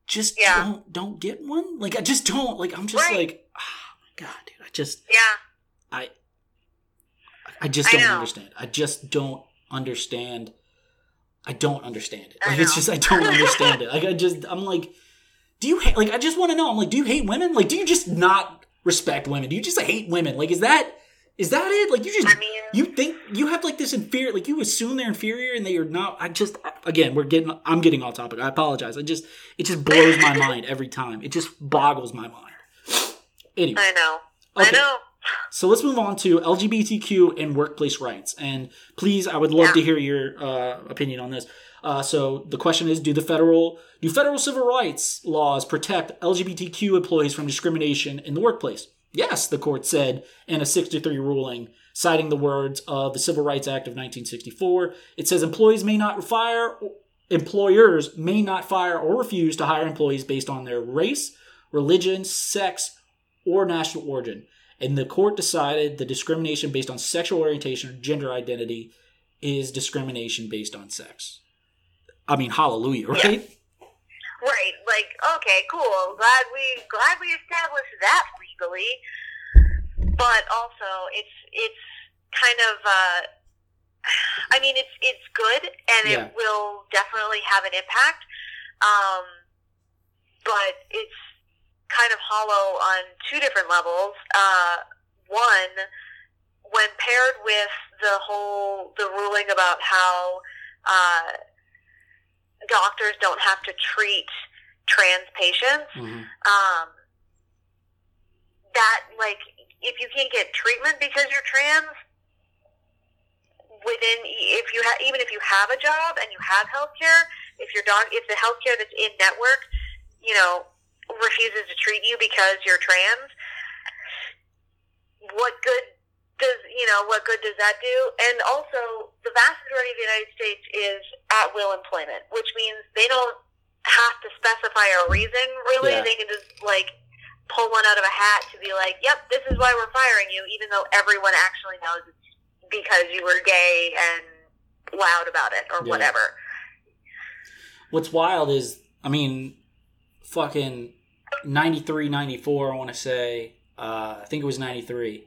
just yeah. don't don't get one. Like I just don't. Like I'm just right. like, oh my god, dude. I just yeah. I I just don't I understand. I just don't understand. I don't understand it. Like it's just I don't understand it. Like I just I'm like do you hate, like, I just want to know, I'm like, do you hate women? Like, do you just not respect women? Do you just hate women? Like, is that, is that it? Like, you just, I mean, you think, you have like this inferior, like, you assume they're inferior and they are not. I just, again, we're getting, I'm getting off topic. I apologize. I just, it just blows my (laughs) mind every time. It just boggles my mind. Anyway. I know. Okay. I know. So let's move on to LGBTQ and workplace rights. And please, I would love yeah. to hear your uh, opinion on this. Uh, so the question is: Do the federal do federal civil rights laws protect LGBTQ employees from discrimination in the workplace? Yes, the court said in a six to three ruling, citing the words of the Civil Rights Act of 1964. It says employees may not fire employers may not fire or refuse to hire employees based on their race, religion, sex, or national origin. And the court decided the discrimination based on sexual orientation or gender identity is discrimination based on sex. I mean, hallelujah, right? Right. Like, okay, cool. Glad we glad we established that legally. But also, it's it's kind of. Uh, (sighs) I mean, it's it's good, and yeah. it will definitely have an impact. Um, but it's kind of hollow on two different levels. Uh, one, when paired with the whole the ruling about how uh, doctors don't have to treat trans patients. Mm-hmm. Um, that like if you can't get treatment because you're trans within if you have even if you have a job and you have health care if your dog if the health care that's in network you know refuses to treat you because you're trans what good does you know what good does that do? And also, the vast majority of the United States is at will employment, which means they don't have to specify a reason. Really, yeah. they can just like pull one out of a hat to be like, "Yep, this is why we're firing you," even though everyone actually knows it's because you were gay and loud about it or yeah. whatever. What's wild is, I mean, fucking 93, 94, I want to say. Uh, I think it was 93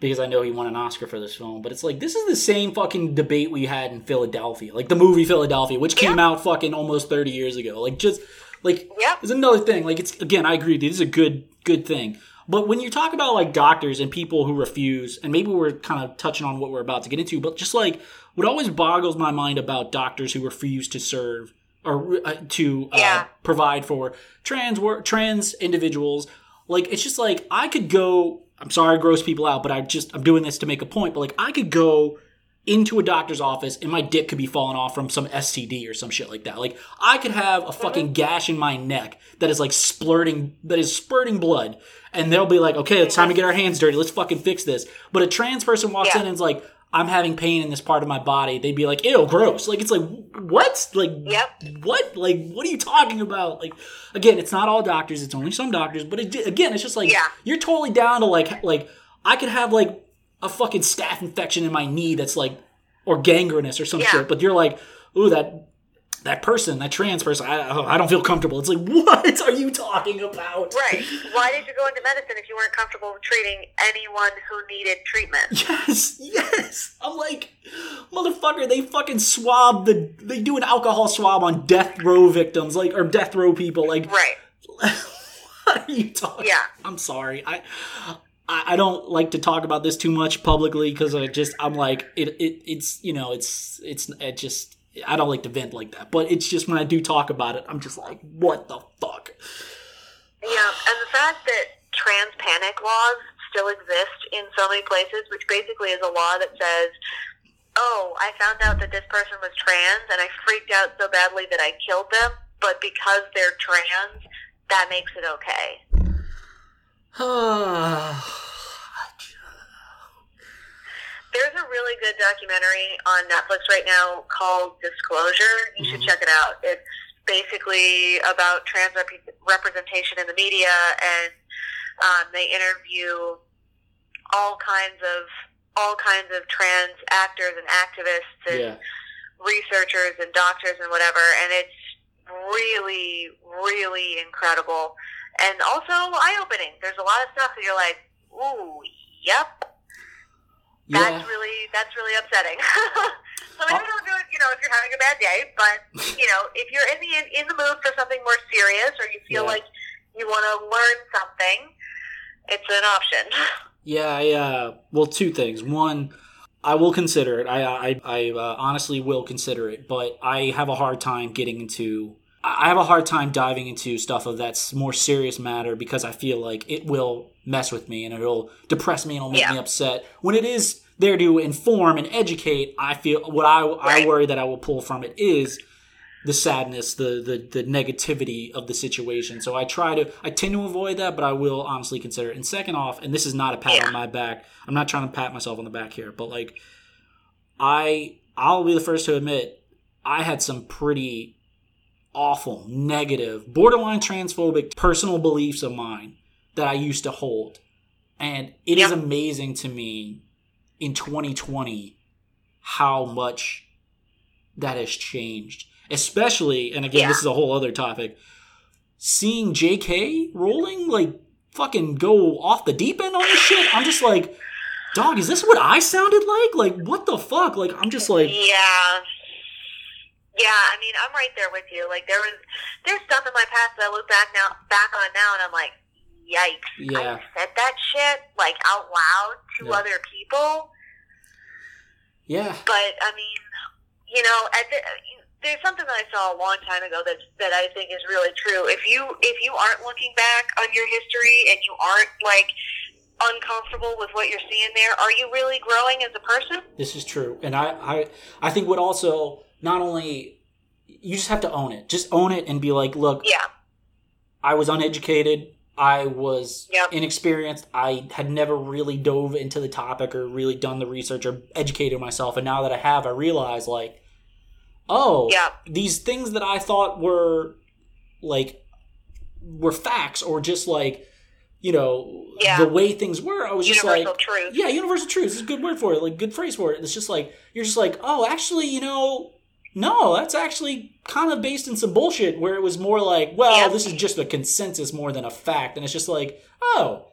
because I know he won an Oscar for this film. But it's like this is the same fucking debate we had in Philadelphia, like the movie Philadelphia, which came yeah. out fucking almost thirty years ago. Like just like yeah. there's another thing. Like it's again, I agree. This is a good good thing. But when you talk about like doctors and people who refuse, and maybe we're kind of touching on what we're about to get into, but just like what always boggles my mind about doctors who refuse to serve or uh, to uh, yeah. provide for trans trans individuals, like it's just like I could go I'm sorry I gross people out, but I just I'm doing this to make a point. But like I could go into a doctor's office and my dick could be falling off from some STD or some shit like that. Like I could have a fucking uh-huh. gash in my neck that is like splurting that is spurting blood. And they'll be like, okay, it's time to get our hands dirty. Let's fucking fix this. But a trans person walks yeah. in and is like, I'm having pain in this part of my body, they'd be like, "Ew, gross!" Like it's like what? Like Yep. what? Like what are you talking about? Like again, it's not all doctors; it's only some doctors. But it, again, it's just like Yeah. you're totally down to like like I could have like a fucking staph infection in my knee that's like or gangrenous or some Yeah. shit, but you're like, ooh, that that person, that trans person, I, oh, I don't feel comfortable. It's like, (laughs) what are you talking about? Right. Why did you go into medicine if you weren't comfortable treating anyone who needed treatment? (laughs) Yes, yes. I'm like, motherfucker, they fucking swab the, they do an alcohol swab on death row victims, like, or death row people. Like, Right. (laughs) what are you talking? Yeah. I'm sorry. I, I, I don't like to talk about this too much publicly because I just, I'm like, it, it, it's, you know, it's, it's, it just, I don't like to vent like that. But it's just when I do talk about it, I'm just like, what the fuck? Yeah, and the fact that trans panic laws still exist in so many places, which basically is a law that says, oh, I found out that this person was trans and I freaked out so badly that I killed them, but because they're trans, that makes it okay. There's a really good documentary on Netflix right now called Disclosure. You should check it out. It's basically about trans rep- representation in the media, and um, they interview all kinds of all kinds of trans actors and activists and yeah. researchers and doctors and whatever, and it's really, really incredible and also eye opening. There's a lot of stuff that you're like, ooh, yep, Yeah. that's really that's really upsetting. (laughs) so maybe don't do it, you know, if you're having a bad day. But (laughs) you know, if you're in the in the mood for something more serious, or you feel Yeah. like you want to learn something, it's an option. (laughs) Yeah, I, uh, well, two things. One, I will consider it. I, I, I uh, honestly will consider it, but I have a hard time getting into. I have a hard time diving into stuff of that more serious matter because I feel like it will mess with me and it'll depress me and it'll make Yeah. me upset. When it is there to inform and educate, I feel what I, I worry that I will pull from it is the sadness, the, the the negativity of the situation. So I try to, I tend to avoid that, but I will honestly consider it. And second off, and this is not a pat Yeah. on my back. I'm not trying to pat myself on the back here, but like, I I'll be the first to admit I had some pretty awful, negative, borderline transphobic personal beliefs of mine that I used to hold, and it is Yeah. amazing to me in 2020 how much that has changed. Especially, and again, Yeah. this is a whole other topic. Seeing JK Rowling like fucking go off the deep end on this shit, I'm just like, dog, is this what I sounded like? Like, what the fuck? Like, I'm just like, Yeah. Yeah, I mean, I'm right there with you. Like there was, there's stuff in my past that I look back now, back on now, and I'm like, yikes! Yeah. I said that shit like out loud to Yeah. other people. yeah, But I mean, you know, at the, there's something that I saw a long time ago that that I think is really true. If you if you aren't looking back on your history and you aren't like uncomfortable with what you're seeing there, are you really growing as a person? this is true. And I, I, I think what also not only you just have to own it, just own it and be like, look, Yeah. I was uneducated. I was Yep. inexperienced. I had never really dove into the topic or really done the research or educated myself. And now that I have, I realize like, oh, Yeah. these things that I thought were like were facts or just like you know Yeah. the way things were. I was just like, truth. yeah, universal truth is a good word for it, like good phrase for it. It's just like you're just like, oh, actually, you know, no, that's actually kind of based in some bullshit where it was more like, well, Yeah. this is just a consensus more than a fact, and it's just like, oh,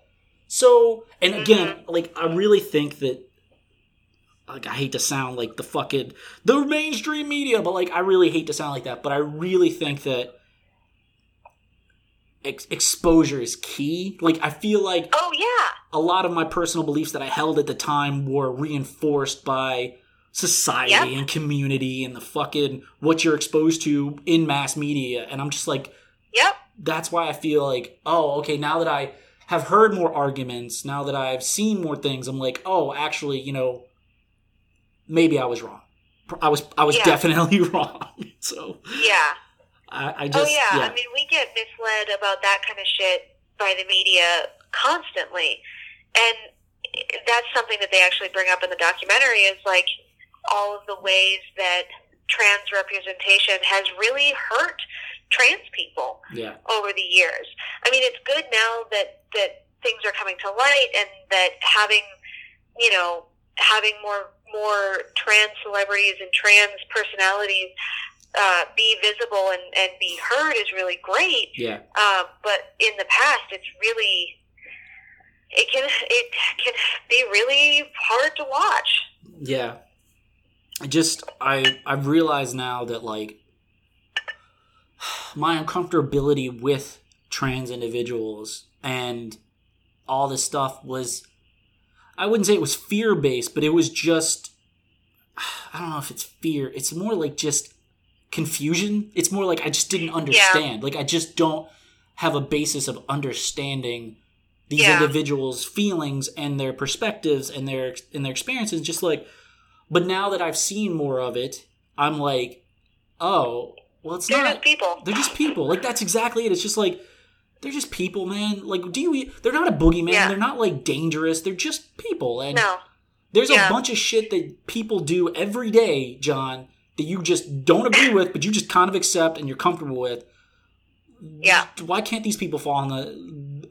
so, and mm-hmm. again, like I really think that. Like I hate to sound like the fucking the mainstream media, but like I really hate to sound like that. But I really think that ex- exposure is key. Like I feel like Oh yeah. a lot of my personal beliefs that I held at the time were reinforced by society Yep. and community and the fucking what you're exposed to in mass media. And I'm just like, Yep. that's why I feel like, oh, okay, now that I have heard more arguments, now that I've seen more things, I'm like, oh, actually, you know, maybe I was wrong. I was I was Yeah. definitely (laughs) wrong. So Yeah. I, I Oh just yeah. yeah. I mean, we get misled about that kind of shit by the media constantly, and that's something that they actually bring up in the documentary is like all of the ways that trans representation has really hurt trans people Yeah. over the years. I mean, it's good now that that things are coming to light and that having, you know, having more more trans celebrities and trans personalities uh, be visible and, and be heard is really great. Yeah. Um, but in the past, it's really it can it can be really hard to watch. Yeah. I just I I've realized now that like my uncomfortability with trans individuals and all this stuff was I wouldn't say it was fear based, but it was just I don't know if it's fear. It's more like just confusion. It's more like I just didn't understand. Like I just don't have a basis of understanding these Yeah. individuals' feelings and their perspectives and their and their experiences. Just like, but now that I've seen more of it, I'm like, oh, well, it's not They're not. just people. They're just people. Like that's exactly it. It's just like they're just people, man. Like, do you? They're not a boogeyman. Yeah. They're not like dangerous. They're just people. And No. there's Yeah. a bunch of shit that people do every day, John, that you just don't agree with, but you just kind of accept and you're comfortable with. Yeah. Why can't these people fall on the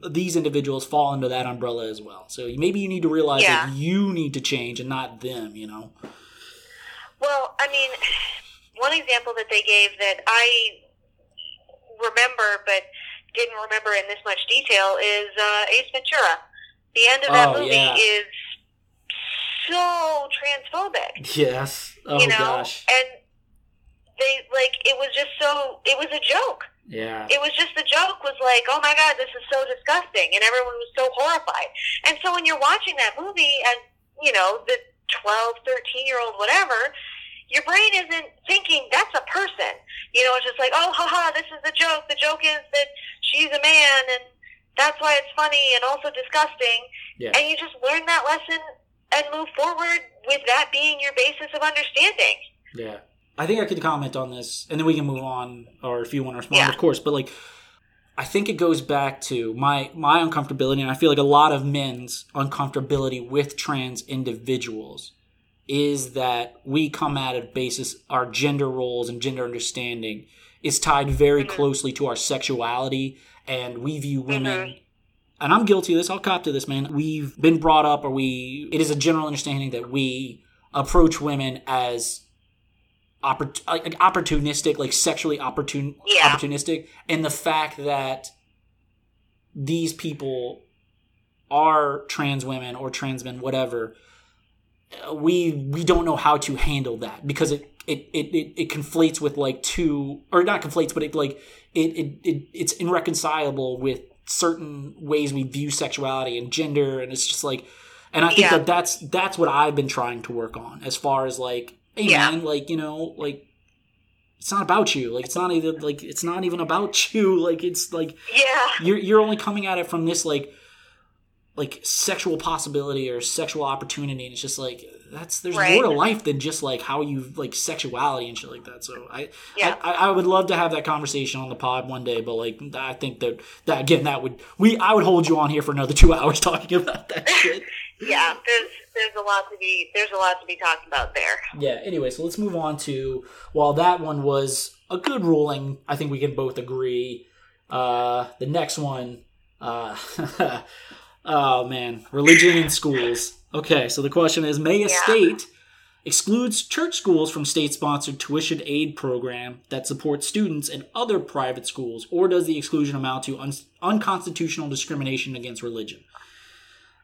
these individuals fall under that umbrella as well? So maybe you need to realize Yeah. that you need to change and not them. You know? Well, I mean, one example that they gave that I remember but didn't remember in this much detail is uh, Ace Ventura. The end of that Oh, movie yeah. is so transphobic, Yes. Oh you know, gosh. and they like it was just so it was a joke. Yeah. It was just the joke was like, oh my god, this is so disgusting, and everyone was so horrified. And so when you're watching that movie as you know the 12, 13 year old, whatever, your brain isn't thinking that's a person. You know, it's just like, oh, haha, this is the joke. The joke is that she's a man, and that's why it's funny and also disgusting. Yeah. And you just learn that lesson and move forward with that being your basis of understanding. Yeah. I think I could comment on this and then we can move on or if you want to respond, Yeah. of course. But like I think it goes back to my my uncomfortability and I feel like a lot of men's uncomfortability with trans individuals is that we come at a basis our gender roles and gender understanding is tied very mm-hmm. closely to our sexuality and we view mm-hmm. women and I'm guilty of this. I'll cop to this, man. We've been brought up, or we. It is a general understanding that we approach women as oppor- like opportunistic, like sexually opportun- Yeah. opportunistic, and the fact that these people are trans women or trans men, whatever. uh, We we don't know how to handle that because it it, it, it, it conflates with like two or not conflates, but it like it, it, it it's irreconcilable with certain ways we view sexuality and gender, and it's just like, and I think Yeah. that that's that's what I've been trying to work on as far as like, hey Yeah. man, like you know, like it's not about you, like it's not even like it's not even about (laughs) you, like it's like Yeah. you're you're only coming at it from this like like sexual possibility or sexual opportunity and it's just like that's there's Right. more to life than just like how you like sexuality and shit like that so i Yeah. I, I would love to have that conversation on the pod one day but like i think that that again that would we i would hold you on here for another (laughs) two hours talking about that shit (laughs) Yeah. There's there's a lot to be there's a lot to be talked about there. yeah anyway so let's move on to while that one was a good ruling i think we can both agree uh the next one uh (laughs) oh man religion in schools okay so the question is may a Yeah. state excludes church schools from state-sponsored tuition aid program that supports students in other private schools or does the exclusion amount to un- unconstitutional discrimination against religion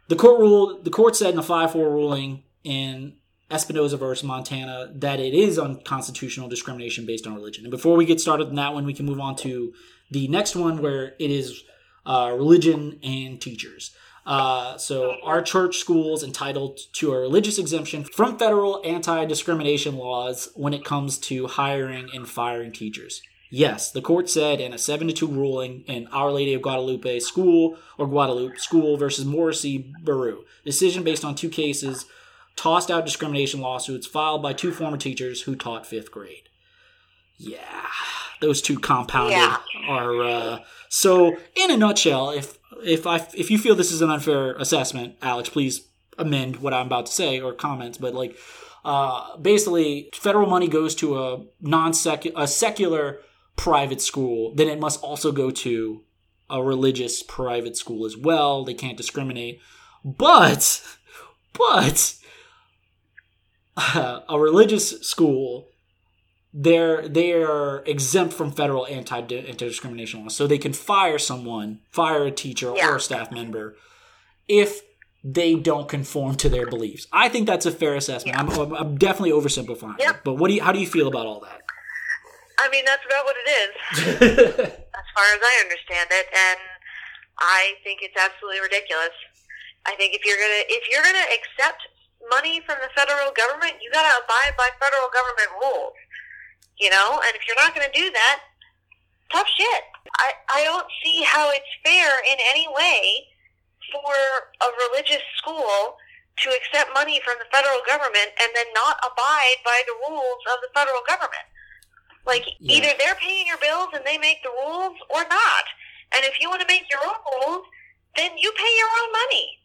the court ruled the court said in a 5-4 ruling in Espinoza versus Montana that it is unconstitutional discrimination based on religion. And before we get started on that one, we can move on to the next one where it is uh, religion and teachers. Uh, so, our church schools entitled to a religious exemption from federal anti discrimination laws when it comes to hiring and firing teachers? Yes, the court said in a 7 to 2 ruling in Our Lady of Guadalupe School or Guadalupe School versus Morrissey Berru. Decision based on two cases tossed out discrimination lawsuits filed by two former teachers who taught fifth grade. Yeah, those two compounded Yeah. are. Uh, so, in a nutshell, if if I if you feel this is an unfair assessment, Alex, please amend what I'm about to say or comments, but like uh, basically federal money goes to a non a secular private school, then it must also go to a religious private school as well. They can't discriminate. But but uh, (laughs) a religious school they're they are exempt from federal anti anti discrimination laws, so they can fire someone, fire a teacher yeah. or a staff member, if they don't conform to their beliefs. I think that's a fair assessment. Yeah. I'm, I'm, definitely oversimplifying, yep. but what do you how do you feel about all that? I mean, that's about what it is, (laughs) as far as I understand it, and I think it's absolutely ridiculous. I think if you're gonna if you're gonna accept money from the federal government, you gotta abide by federal government rules you know? And if you're not going to do that, tough shit. I, I don't see how it's fair in any way for a religious school to accept money from the federal government and then not abide by the rules of the federal government. Like, yeah. either they're paying your bills and they make the rules or not. And if you want to make your own rules, then you pay your own money.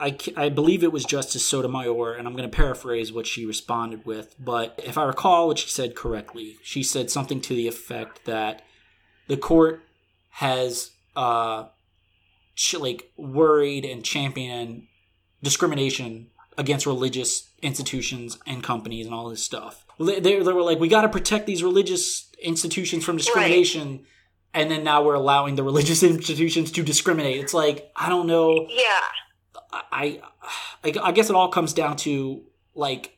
I, I believe it was Justice Sotomayor, and I'm going to paraphrase what she responded with, but if I recall what she said correctly, she said something to the effect that the court has uh, like worried and championed discrimination against religious institutions and companies and all this stuff. They, they were like, we got to protect these religious institutions from discrimination. Right. And then now we're allowing the religious (laughs) institutions to discriminate. It's like, I don't know. Yeah I, I, I guess it all comes down to like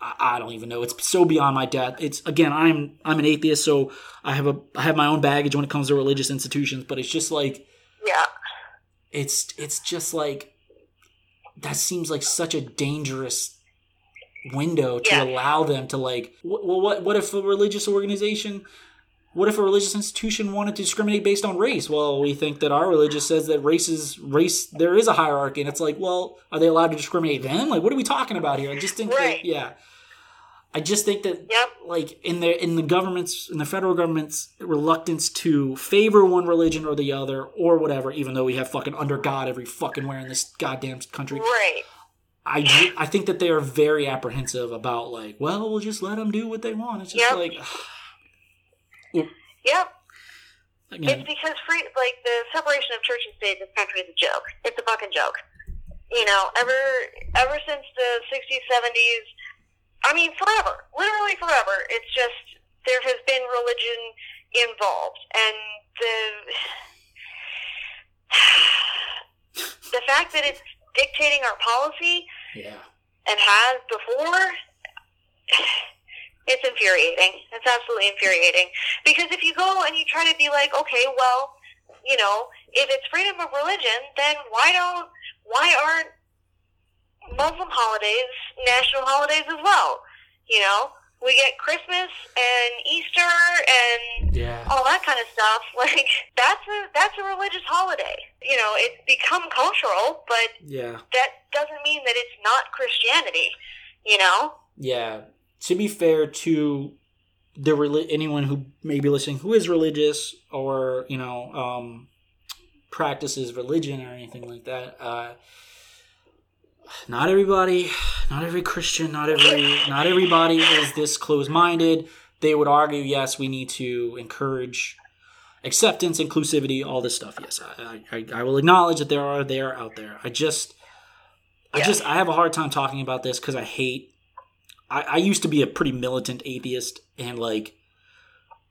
I, don't even know. It's so beyond my depth. It's again, I'm I'm an atheist, so I have a I have my own baggage when it comes to religious institutions. But it's just like yeah, it's it's just like that seems like such a dangerous window to yeah. allow them to like well what what if a religious organization what if a religious institution wanted to discriminate based on race? Well, we think that our religious says that race is race. There is a hierarchy, and it's like, well, are they allowed to discriminate then? Like, what are we talking about here? I just think, right. that, yeah, I just think that, yep. like in the in the government's in the federal government's reluctance to favor one religion or the other or whatever, even though we have fucking under God every fucking where in this goddamn country, right? I, I think that they are very apprehensive about like, well, we'll just let them do what they want. It's just yep. like. Yep. Yep. Again. It's because free, like the separation of church and state in this country is a joke. It's a fucking joke. You know, ever ever since the '60s, '70s, I mean, forever, literally forever. It's just there has been religion involved, and the (sighs) the fact that it's dictating our policy, yeah, and has before (sighs) it's infuriating. It's absolutely infuriating. Because if you go and you try to be like, okay, well, you know, if it's freedom of religion, then why don't, why aren't Muslim holidays national holidays as well? You know, we get Christmas and Easter and yeah. all that kind of stuff. (laughs) Like that's a that's a religious holiday. You know, it's become cultural, but yeah, that doesn't mean that it's not Christianity. You know. Yeah, to be fair to the anyone who may be listening who is religious or you know um, practices religion or anything like that, uh, not everybody, not every Christian, not every not everybody is this close minded. They would argue, yes, we need to encourage acceptance, inclusivity, all this stuff. Yes, I, I, I will acknowledge that there are they are out there. I just, I just, I have a hard time talking about this because I hate I, I used to be a pretty militant atheist and like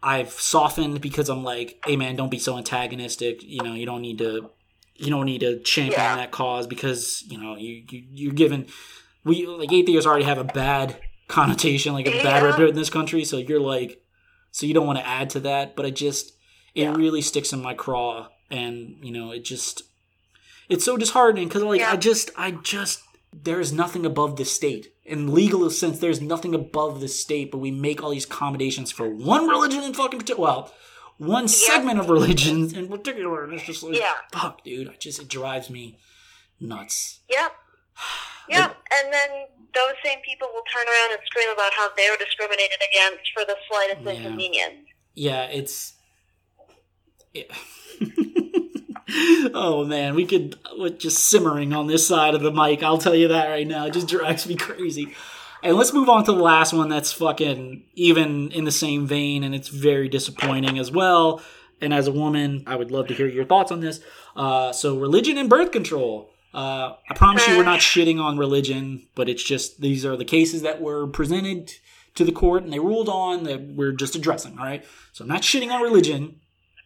I've softened because I'm like, hey man, don't be so antagonistic. You know, you don't need to you don't need to champion yeah. that cause because you know you, you you're given we like atheists already have a bad connotation, like a yeah. bad rep in this country. So you're like, so you don't want to add to that. But it just it yeah. really sticks in my craw, and you know it just it's so disheartening because like I just I just there is nothing above the state. In legal sense, there's nothing above the state, but we make all these accommodations for one religion in fucking particular. Well, one segment of religions (laughs) in particular, and it's just like, yeah. fuck, dude. I just it drives me nuts. Yep. (sighs) Yep. and then those same people will turn around and scream about how they're discriminated against for the slightest yeah. inconvenience. Yeah, it's. (laughs) oh man, we could uh, we're just simmering on this side of the mic. I'll tell you that right now. It just drives me crazy. And let's move on to the last one that's fucking even in the same vein, and it's very disappointing as well. And as a woman, I would love to hear your thoughts on this. Uh, so, religion and birth control. Uh, I promise you, we're not shitting on religion, but it's just these are the cases that were presented to the court and they ruled on that we're just addressing. All right. So, I'm not shitting on religion.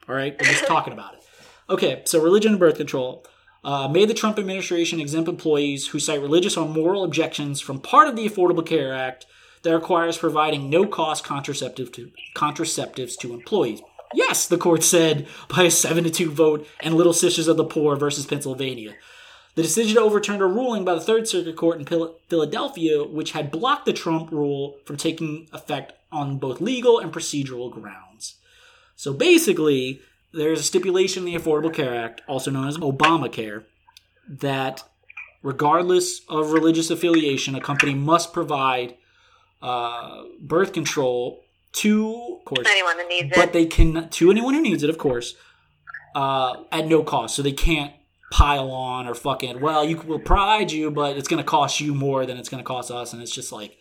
All right. We're just talking about it. Okay. So, religion and birth control. Uh, made the Trump administration exempt employees who cite religious or moral objections from part of the Affordable Care Act that requires providing no cost contraceptive to, contraceptives to employees. Yes, the court said by a 7 to 2 vote and Little Sisters of the Poor versus Pennsylvania. The decision overturned a ruling by the Third Circuit Court in Philadelphia, which had blocked the Trump rule from taking effect on both legal and procedural grounds. So basically, there's a stipulation in the Affordable Care Act, also known as Obamacare, that regardless of religious affiliation, a company must provide uh, birth control to, of course, anyone that needs it. but it. they can to anyone who needs it, of course, uh, at no cost. So they can't pile on or fucking well, you will provide you, but it's going to cost you more than it's going to cost us, and it's just like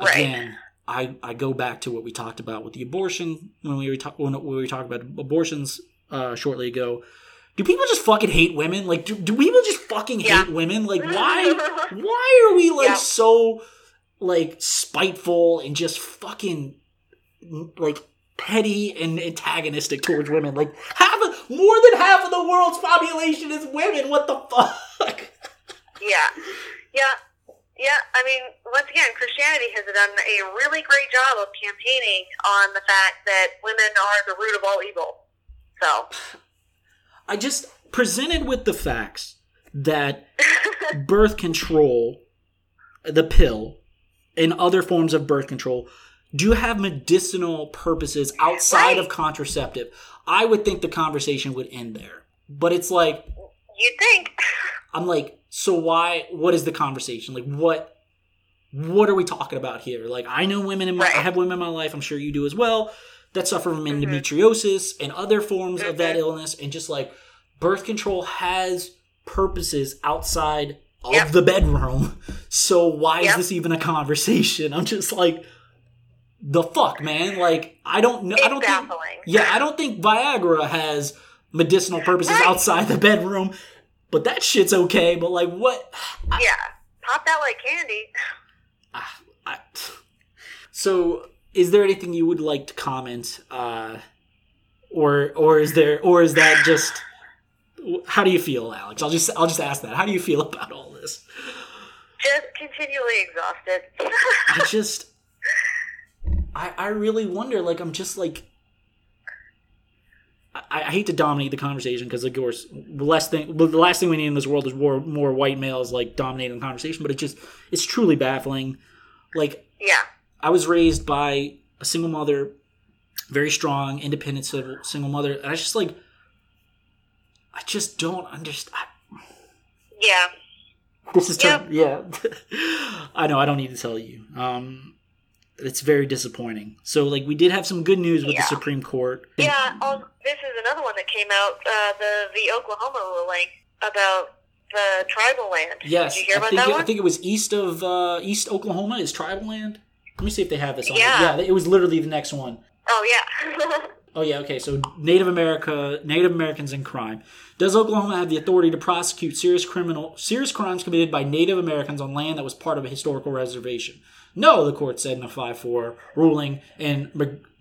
Right. again. I, I go back to what we talked about with the abortion when we were ta- when we were talking about abortions uh, shortly ago. Do people just fucking hate women? Like, do, do people just fucking Yeah. hate women? Like, why (laughs) why are we like Yeah. so like spiteful and just fucking like petty and antagonistic towards women? Like, half of, more than half of the world's population is women. What the fuck? (laughs) Yeah. Yeah. Yeah. I mean, once again, Christianity has done a really great job of campaigning on the fact that women are the root of all evil. So, (laughs) I just presented with the facts that (laughs) birth control, the pill, and other forms of birth control do have medicinal purposes outside Right. of contraceptive. I would think the conversation would end there. But it's like, you'd think. I'm like, so why? What is the conversation? Like, what? What are we talking about here? Like, I know women in my, I have women in my life. I'm sure you do as well. That suffer from Mhm. endometriosis and other forms of that Mhm. illness, and just like birth control has purposes outside of Yep. the bedroom. So why is this even a conversation? I'm just like, the fuck, man. Like, I don't know. It's I don't think. Yeah, I don't think Viagra has medicinal purposes Right. outside the bedroom, but that shit's okay. But like, what? Yeah. Pop that like candy. Ah, I, so, is there anything you would like to comment, uh, or or is there or is that just? How do you feel, Alex? I'll just I'll just ask that. How do you feel about all this? Just continually exhausted. (laughs) I just, I I really wonder. Like, I'm just like. I, I hate to dominate the conversation because, of course, the last thing, the last thing we need in this world is more, more white males like dominating the conversation. But it just, it's truly baffling. Like, yeah. I was raised by a single mother, very strong, independent single mother, and I just like, I just don't understand. Yeah. This is Yep. turn- yeah. (laughs) I know. I don't need to tell you. Um, it's very disappointing. So, like, we did have some good news with Yeah. the Supreme Court. Yeah. Um, this is another one that came out. Uh, the the Oklahoma ruling about the tribal land. Yes, Did you hear I about think that it? I think it was east of uh, East Oklahoma is tribal land. Let me see if they have this on. Yeah. it. yeah, it was literally the next one. oh yeah. (laughs) Oh yeah, okay. So Native America, Native Americans in crime. Does Oklahoma have the authority to prosecute serious criminal serious crimes committed by Native Americans on land that was part of a historical reservation? No, the court said in a 5-4 ruling in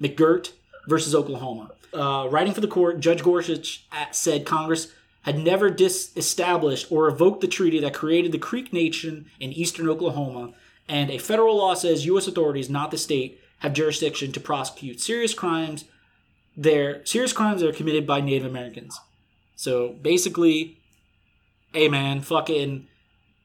McGirt versus Oklahoma. Uh, writing for the court, Judge Gorsuch said Congress had never disestablished or revoked the treaty that created the Creek Nation in eastern Oklahoma, and a federal law says U.S. authorities, not the state, have jurisdiction to prosecute serious crimes they're serious crimes that are committed by Native Americans. So basically, hey man, fucking.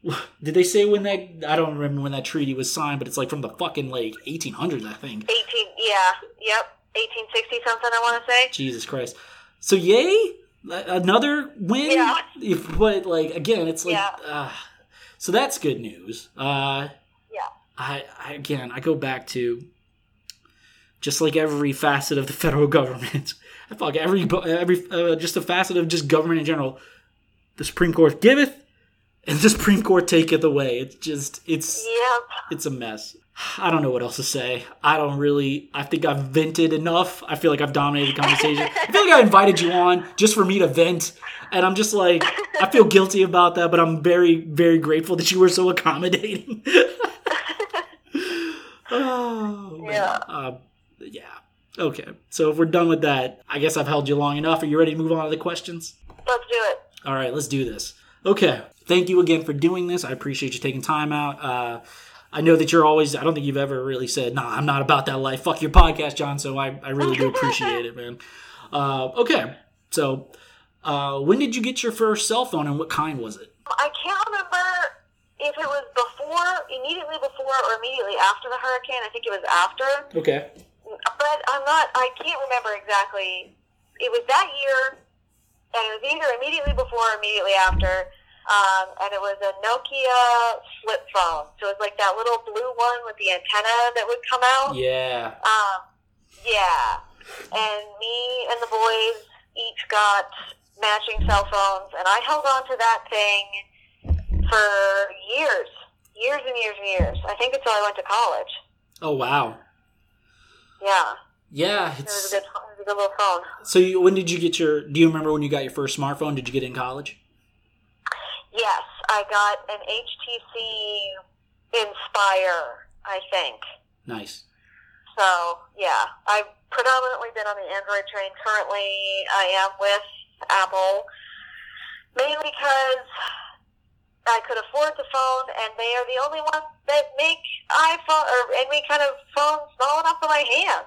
(sighs) Did they say when that? I don't remember when that treaty was signed, but it's like from the fucking like 1800s, I think. Eighteen. Yeah. Yep. Eighteen sixty something. I want to say. Jesus Christ. So yay, another win. Yeah. If, but like again, it's like. Yeah. Uh, so that's good news. Uh, Yeah. I, I again, I go back to just like every facet of the (laughs) federal government. I fuck every every uh, just a facet of just government in general. the Supreme Court giveth, and the Supreme Court take taketh away. It's just it's Yep. it's a mess. I don't know what else to say. I don't really. I think I've vented enough. I feel like I've dominated the conversation. I feel like I invited you on just for me to vent, and I'm just like I feel guilty about that, but I'm very very grateful that you were so accommodating. (laughs) oh. Yeah. Uh, yeah. Okay. So if we're done with that, I guess I've held you long enough. Are you ready to move on to the questions? Let's do it. All right, let's do this. Okay. Thank you again for doing this. I appreciate you taking time out. Uh, I know that you're always, I don't think you've ever really said, nah, I'm not about that life. Fuck your podcast, John. So I, I really do appreciate it, man. Uh, okay. So uh, when did you get your first cell phone and what kind was it? I can't remember if it was before, immediately before, or immediately after the hurricane. I think it was after. Okay. but I'm not. I can't remember exactly. It was that year, and it was either immediately before or immediately after. Um, and it was a Nokia flip phone. So it was like that little blue one with the antenna that would come out. Yeah. Um, yeah. And me and the boys each got matching cell phones, and I held on to that thing for years, years and years and years. I think until I went to college. Oh, wow. Yeah, Yeah. it was a good, it was a good little phone. so you, when did you get your, do you remember when you got your first smartphone? Did you get it in college? Yes, I got an HTC Inspire, I think. Nice. So, yeah, I've predominantly been on the Android train. Currently, I am with Apple, mainly because I could afford the phone, and they are the only ones that make iPhone or any kind of phone small enough for my hand.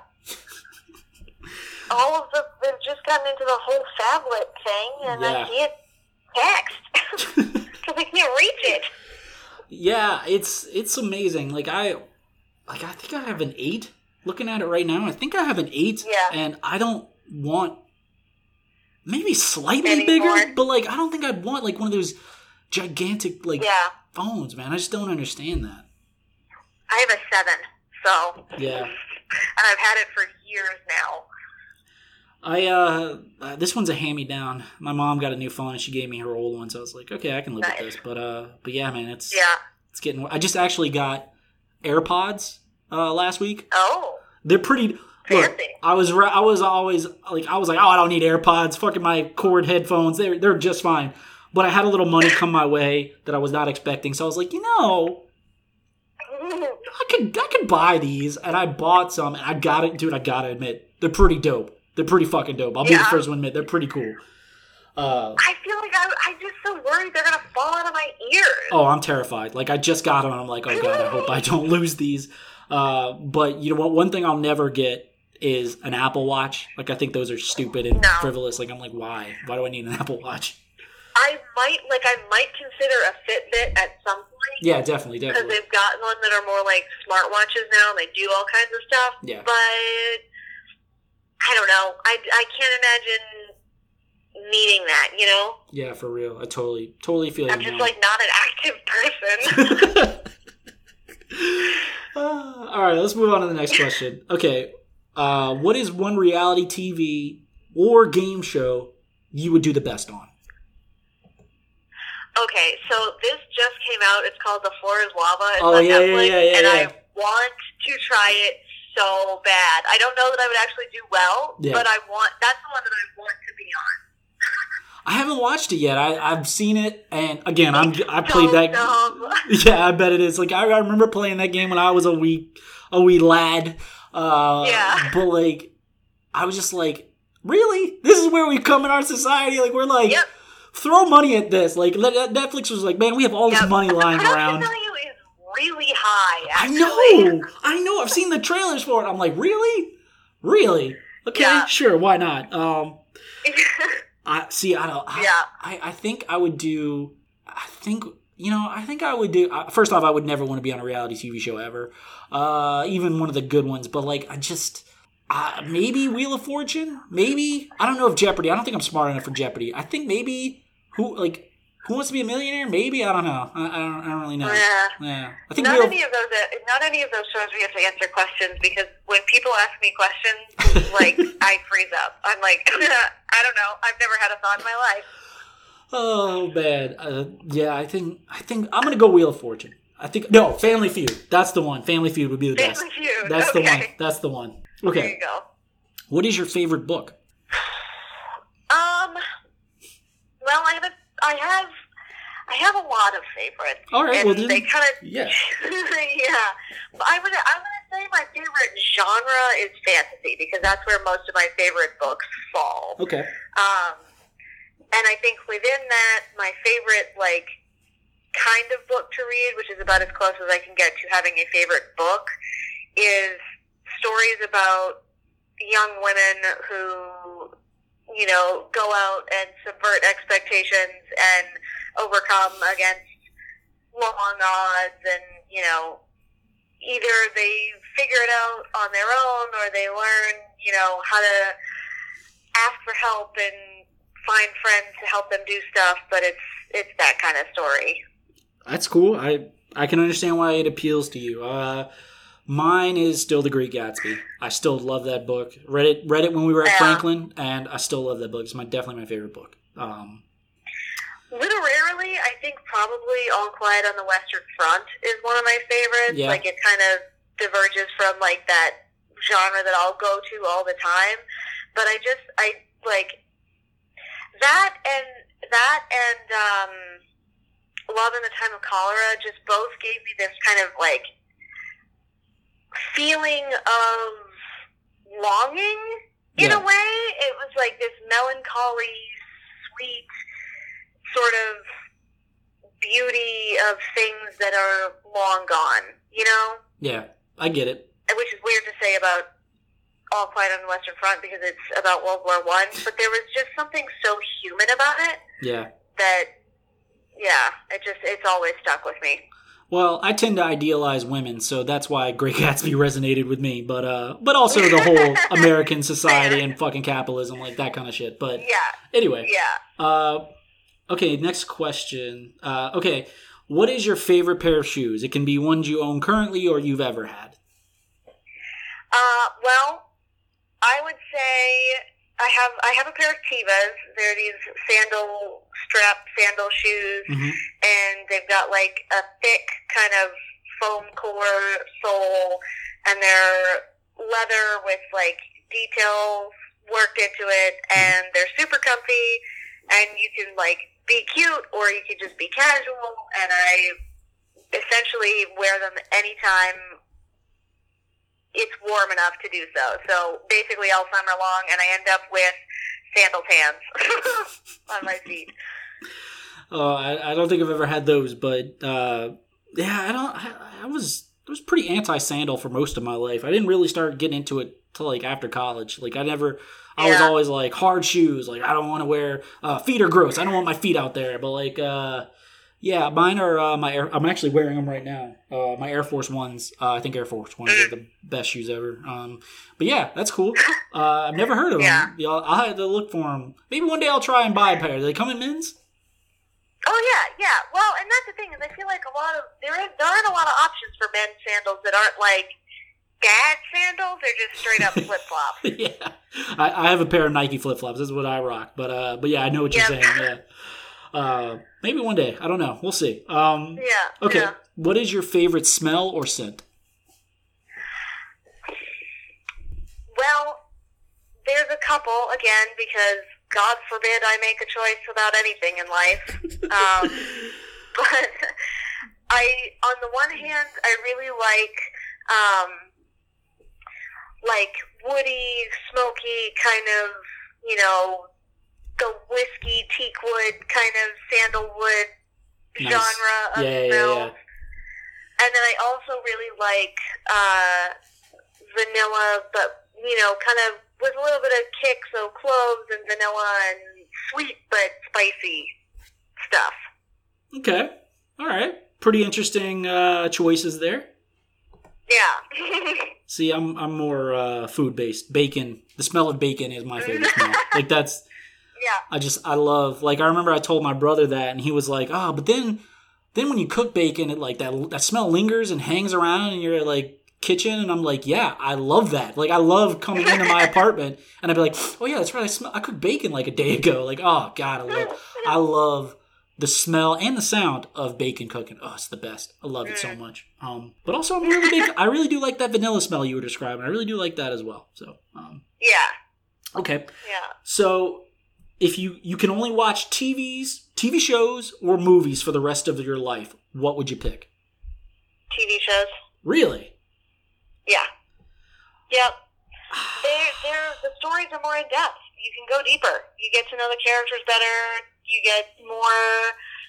All of the they've just gotten into the whole phablet thing, and Yeah. I can't text (laughs) because I can't reach it. Yeah, it's it's amazing. Like I like I think I have an 8 looking at it right now. I think I have an 8 Yeah. and I don't want maybe slightly Any bigger, but like I don't think I'd want like one of those gigantic like Yeah, phones, man. I just don't understand that. I have a seven, so Yeah. and I've had it for years now. I uh, uh this one's a hand me down. My mom got a new phone and she gave me her old one, so I was like, okay, I can live Nice. with this. But uh but yeah, man, it's Yeah. it's getting I just actually got AirPods uh last week. Oh, They're pretty. Look, Fancy. I was I was always like I was like, oh, I don't need AirPods. Fucking my cord headphones. They're they're just fine. But I had a little money (laughs) come my way that I was not expecting, so I was like, you know, (laughs) I could I could buy these, and I bought some, and I got it, dude. I gotta admit, they're pretty dope. They're pretty fucking dope. I'll be the first one to admit they're pretty cool. Uh, I feel like I, I'm just so worried they're gonna fall out of my ears. oh, I'm terrified. Like I just got them, and I'm like, oh god, I hope I don't (laughs) lose these. Uh, but you know what? One thing I'll never get is an Apple Watch. Like I think those are stupid and No. frivolous. Like I'm like, why? Why do I need an (laughs) Apple Watch? I might like I might consider a Fitbit at some point Yeah, definitely, definitely. because they've gotten one that are more like smartwatches now and they do all kinds of stuff. Yeah. But I don't know. I I can't imagine needing that. You know, Yeah, for real. I totally, totally feel you. I'm just like not an active person. Uh, (laughs) all right, let's move on to the next question. Okay, uh, what is one reality TV or game show you would do the best on? Okay, so this just came out. It's called The Floor is Lava. It's Oh, on yeah, yeah, Netflix, yeah, yeah, and. I want to try it so bad. I don't know that I would actually do well, Yeah. but I want. That's the one that I want to be on. I haven't watched it yet. I, I've seen it, and again, I'm I played that. (laughs) Yeah, I bet it is. Like I, I remember playing that game when I was a wee a wee lad. Uh, Yeah. But like, I was just like, really? This is where we come in our society? Like we're like, Yep. throw money at this. Like Netflix was like, man, we have all this Yep. money lying around. Really high. I know, I know. I've seen the trailers for it. I'm like, really, really? Okay, Yeah. sure, why not? Um, (laughs) I see. I don't. I, Yeah. I, I think I would do. I think you know. I think I would do. uh, First off, I would never want to be on a reality TV show ever, uh, even one of the good ones. But like, I just. Uh, maybe Wheel of Fortune. Maybe I don't know if Jeopardy. I don't think I'm smart enough for Jeopardy. I think maybe who like Who Wants to Be a Millionaire. Maybe I don't know. I, I don't. I don't really know. Yeah. Yeah. I think Not. Of- any of those. Uh, not any of those shows we have to answer questions because when people ask me questions, (laughs) like I freeze up. I'm like, (laughs) I don't know. I've never had a thought in my life. Oh man, uh, yeah. I think I think I'm gonna go Wheel of Fortune. I think no Family Feud. That's the one. Family Feud would be the best. Family Feud, That's the one. That's the one. There Okay. you go. What is your favorite book? (sighs) Um. Well, I have a, I have, I have a lot of favorites. All right. and Well, then, they kind of yeah. (laughs) yeah. But I would I'm gonna say my favorite genre is fantasy because that's where most of my favorite books fall. Okay. Um, and I think within that, my favorite like kind of book to read, which is about as close as I can get to having a favorite book, is stories about young women who you know go out and subvert expectations and overcome against long odds and you know either they figure it out on their own or they learn you know how to ask for help and find friends to help them do stuff but it's it's that kind of story That's cool. I I can understand why it appeals to you. Uh, mine is still The Great Gatsby. I still love that book. Read it read it when we were at Yeah. Franklin, and I still love that book. It's my definitely my favorite book. Um, literarily i think probably all quiet on the western front is one of my favorites Yeah. like it kind of diverges from like that genre that i'll go to all the time but i just i like that and that and um love in the time of cholera just both gave me this kind of like feeling of longing in Yeah. a way it was like this melancholy sweet sort of beauty of things that are long gone you know yeah, I get it. which is weird to say about all quiet on the western front because it's about world war one (laughs) but there was just something so human about it Yeah. that yeah it just it's always stuck with me Well, I tend to idealize women, so that's why Great (laughs) Gatsby resonated with me. But uh, but also the whole (laughs) American society and fucking capitalism, like that kind of shit. But yeah anyway, yeah Uh, okay, next question. Uh, okay, what is your favorite pair of shoes? It can be ones you own currently or you've ever had. Uh, well, I would say I have I have a pair of Tevas. They're these sandal strap sandal shoes, Mhm. and they've got like a thick kind of foam core sole, and they're leather with like details worked into it, and they're super comfy, and you can like be cute or you can just be casual, and I essentially wear them anytime it's warm enough to do so. So basically all summer long, and I end up with sandal tans (laughs) on my feet. Oh, I, I don't think I've ever had those, but uh, yeah, I don't. I, I was I was pretty anti sandal for most of my life. I didn't really start getting into it till like after college. Like I never. I was Yeah. always like hard shoes. Like I don't want to wear uh, feet are gross. I don't want my feet out there. But like, uh, yeah, mine are uh, my. Air, I'm actually wearing them right now. Uh, my Air Force Ones. Uh, I think Air Force Ones are the best shoes ever. Um, but yeah, that's cool. Uh, I've never heard of them. Yeah. Yeah, I'll have to look for them. Maybe one day I'll try and buy a pair. Do they come in men's? Oh yeah, yeah. Well, and that's the thing is, I feel like a lot of there is there aren't a lot of options for men's sandals that aren't like dad sandals. They're just straight up (laughs) flip flops. yeah, I, I have a pair of Nike flip flops. This is what I rock. But uh, but yeah, I know what you're Yep. saying. Yeah. Uh, maybe one day. I don't know. We'll see. Um, Yeah. okay. Yeah. What is your favorite smell or scent? Well, there's a couple again because God forbid I make a choice about anything in life. (laughs) Um, but (laughs) I, on the one hand, I really like, um, like woody, smoky kind of, you know, the whiskey teak wood kind of sandalwood Nice. genre of Yeah, yeah, smells. yeah. And then I also really like uh, vanilla, but you know, kind of with a little bit of kick, so cloves and vanilla and sweet but spicy stuff. Okay. All right. Pretty interesting uh, choices there. Yeah. (laughs) See, I'm I'm more uh, food based. Bacon. The smell of bacon is my favorite (laughs) smell. Like that's yeah. I just I love like I remember I told my brother that and he was like, "Oh, but then then when you cook bacon, it like that that smell lingers and hangs around and you're like kitchen and I'm like, yeah, I love that. Like I love coming into my (laughs) apartment and I'd be like, oh yeah, that's right. I smell. I cooked bacon like a day ago. Like oh god, I love. (laughs) I love the smell and the sound of bacon cooking. Oh, it's the best. I love it so much. Um, but also I'm really big. I really do like that vanilla smell you were describing. I really do like that as well. So um, Yeah, okay. yeah. So if you you can only watch TVs, TV shows, or movies for the rest of your life, what would you pick? TV shows. Really? Yeah. Yep. They're, they're, the stories are more in depth. You can go deeper. You get to know the characters better. You get more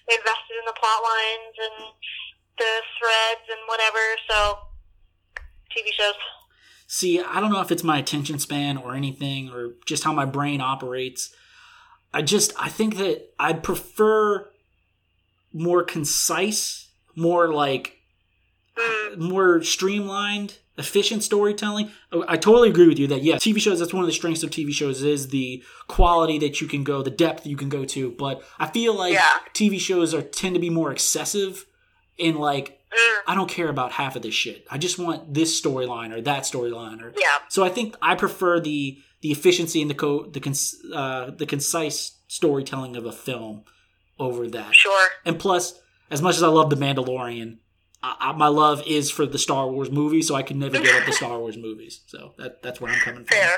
invested in the plot lines and the threads and whatever. So, TV shows. See, I don't know if it's my attention span or anything or just how my brain operates. I just I think that I prefer more concise, more like more streamlined, efficient storytelling. I totally agree with you that yeah, TV shows that's one of the strengths of TV shows is the quality that you can go, the depth you can go to, but I feel like Yeah. TV shows are tend to be more excessive in like mm, I don't care about half of this shit. I just want this storyline or that storyline or yeah. so I think I prefer the the efficiency and the co- the cons- uh, the concise storytelling of a film over that. Sure. And plus, as much as I love the Mandalorian, I, I, my love is for the Star Wars movies, so I can never give up the Star Wars movies. So that that's where I'm coming from. Fair.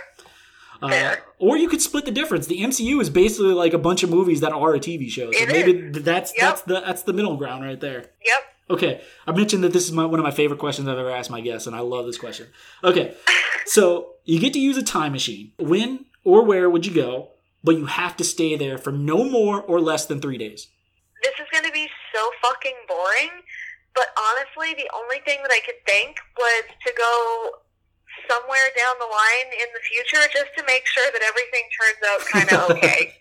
Uh, fair. or you could split the difference. The MCU is basically like a bunch of movies that are a TV show. So It maybe that's Yep. that's the that's the middle ground right there. Yep. Okay, I mentioned that this is my, one of my favorite questions I've ever asked my guests, and I love this question. Okay, so you get to use a time machine. When or where would you go? But you have to stay there for no more or less than three days. This is going to be so fucking boring. But honestly, the only thing that I could think was to go somewhere down the line in the future just to make sure that everything turns out kind of (laughs) okay.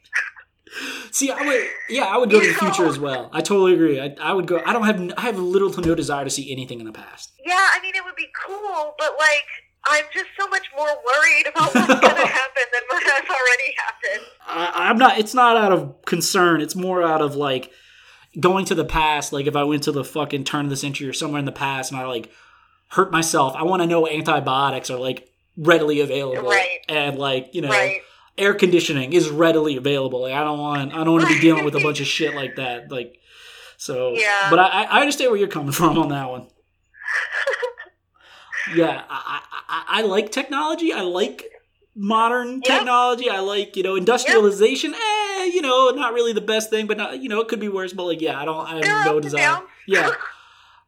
See, I would, yeah, I would go to the future (laughs) as well. I totally agree. I, I would go. I don't have, I have little to no desire to see anything in the past. yeah, I mean, it would be cool, but like, I'm just so much more worried about what's going (laughs) to happen than what has already happened. I, I'm not. It's not out of concern. It's more out of like going to the past. Like if I went to the fucking turn of the century or somewhere in the past, and I like hurt myself, I want to know antibiotics are like readily available, Right. and like you know. Right. Air conditioning is readily available. Like I don't want, I don't want to be (laughs) dealing with a bunch of shit like that. Like, so. Yeah. But I, I understand where you're coming (laughs) from on that one. Yeah, I, I, I like technology. I like modern Yeah. technology. I like you know industrialization. Eh, you know, not really the best thing, but not, you know it could be worse. But like, yeah, I don't. I have Yeah, no desire. Yeah.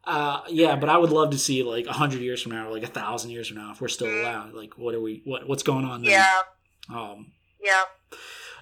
Uh, yeah, but I would love to see like a hundred years from now, or like a thousand years from now, if we're still around. Like, what are we? What what's going on? Then? Yeah. Um. Yeah.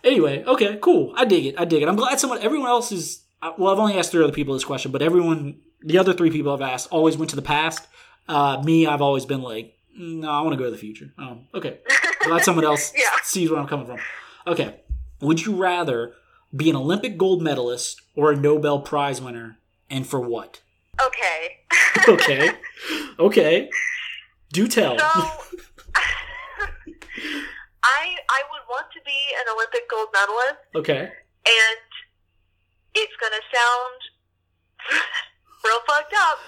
Anyway, okay, cool. I dig it. I dig it. I'm glad someone. Everyone else is. uh, Well, I've only asked three other people this question, but everyone, the other three people I've asked, always went to the past. Uh, me, I've always been like, no, I want to go to the future. Um, okay, glad someone else (laughs) Yeah. sees where I'm coming from. Okay, would you rather be an Olympic gold medalist or a Nobel Prize winner, and for what? Okay. (laughs) Okay, okay, do tell. So, (laughs) I I would want to be an Olympic gold medalist, okay, and it's gonna sound real fucked up,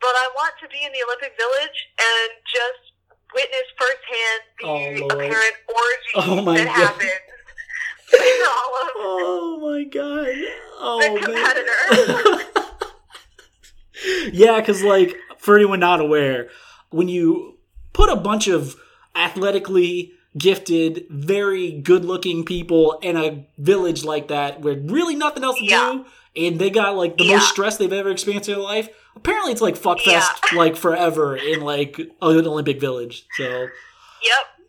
but I want to be in the Olympic Village and just witness firsthand the Oh, apparent orgy Oh, my that God. (laughs) of Oh my god. Oh the man. (laughs) yeah, because like for anyone not aware, when you put a bunch of athletically gifted, very good-looking people in a village like that, with really nothing else to Yeah. do, and they got like the Yeah. most stress they've ever experienced in their life. Apparently, it's like fuckfest Yeah. like forever in like an Olympic village. So yep.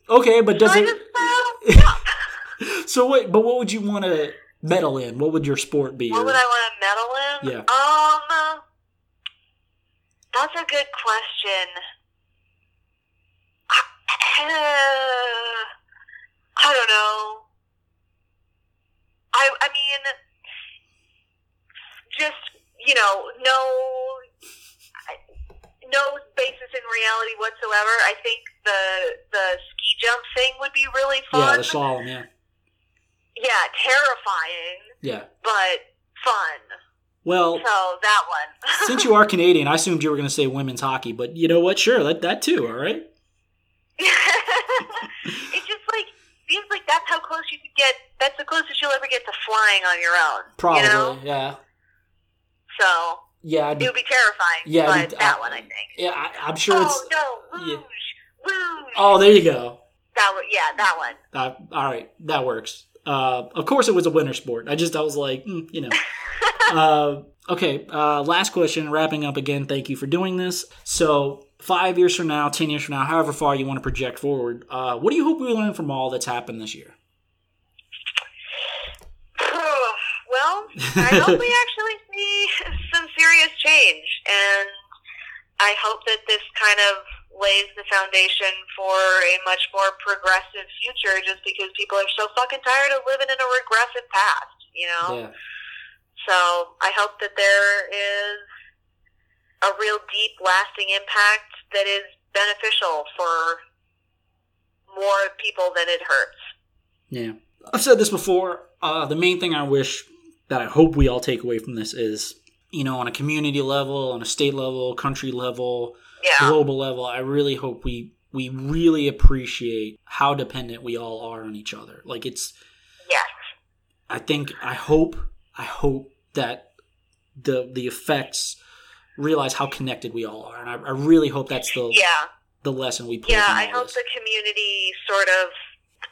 okay, but does I it? (laughs) So wait, but what would you want to medal in? What would your sport be? What or- would I want to medal in? Yeah. Um, that's a good question. (sighs) I don't know. I I mean, just you know, no no basis in reality whatsoever. I think the the ski jump thing would be really fun. yeah, the slalom. Yeah, yeah, terrifying, yeah. but fun. Well, So that one. (laughs) since you are Canadian, I assumed you were going to say women's hockey, but you know what? Sure, that that too. All right. (laughs) it just like seems like that's how close you could get. That's the closest you'll ever get to flying on your own. Probably. You know? Yeah. So Yeah. It would be terrifying. Yeah, but be- that I- one I think. yeah. I, I'm sure oh it's. no, yeah. luge, luge. Oh, there you go. That one, yeah, that one. Uh, all right, that works. Uh, of course, it was a winter sport. I just I was like, mm, you know. (laughs) uh, okay. Uh, last question. Wrapping up again. Thank you for doing this. So five years from now, ten years from now, however far you want to project forward, uh, what do you hope we learn from all that's happened this year? (sighs) well, I hope we (laughs) change, and I hope that this kind of lays the foundation for a much more progressive future. Just because people are so fucking tired of living in a regressive past, you know. Yeah. So I hope that there is a real deep, lasting impact that is beneficial for more people than it hurts. Yeah. I've said this before. Uh, the main thing I wish that I hope we all take away from this is, you know, on a community level, on a state level, country level, Yeah. global level, I really hope we we really appreciate how dependent we all are on each other. Like it's Yes. I think I hope I hope that the the effects realize how connected we all are. And I, I really hope that's the Yeah. the lesson we pull Yeah, I hope this. the community sort of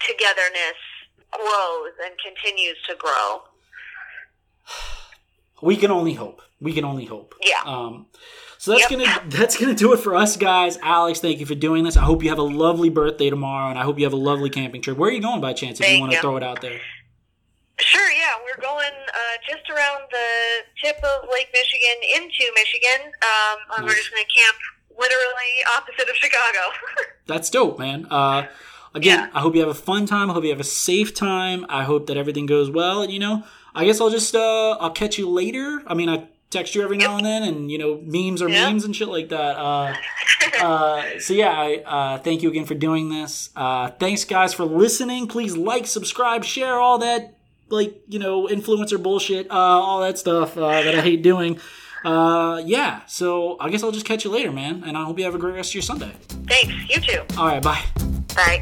togetherness grows and continues to grow. (sighs) (sighs) (sighs) we can only hope. We can only hope. Yeah. Um, so that's Yep. gonna that's gonna do it for us guys. Alex, thank you for doing this. I hope you have a lovely birthday tomorrow, and I hope you have a lovely camping trip. Where are you going by chance? If you want to throw it out there. Sure, yeah. We're going uh, just around the tip of Lake Michigan into Michigan. Um, and We're just going to camp literally opposite of Chicago. (laughs) That's dope, man. Uh, again, Yeah. I hope you have a fun time. I hope you have a safe time. I hope that everything goes well. And you know, I guess I'll just uh, I'll catch you later. I mean, I text you every now and then, and you know, memes are Yeah. memes and shit like that. Uh, uh, so yeah, I uh, thank you again for doing this. Uh, thanks, guys, for listening. Please like, subscribe, share all that like you know influencer bullshit, uh, all that stuff uh, that I hate doing. Uh, yeah, so I guess I'll just catch you later, man. And I hope you have a great rest of your Sunday. Thanks. You too. All right, bye. Bye.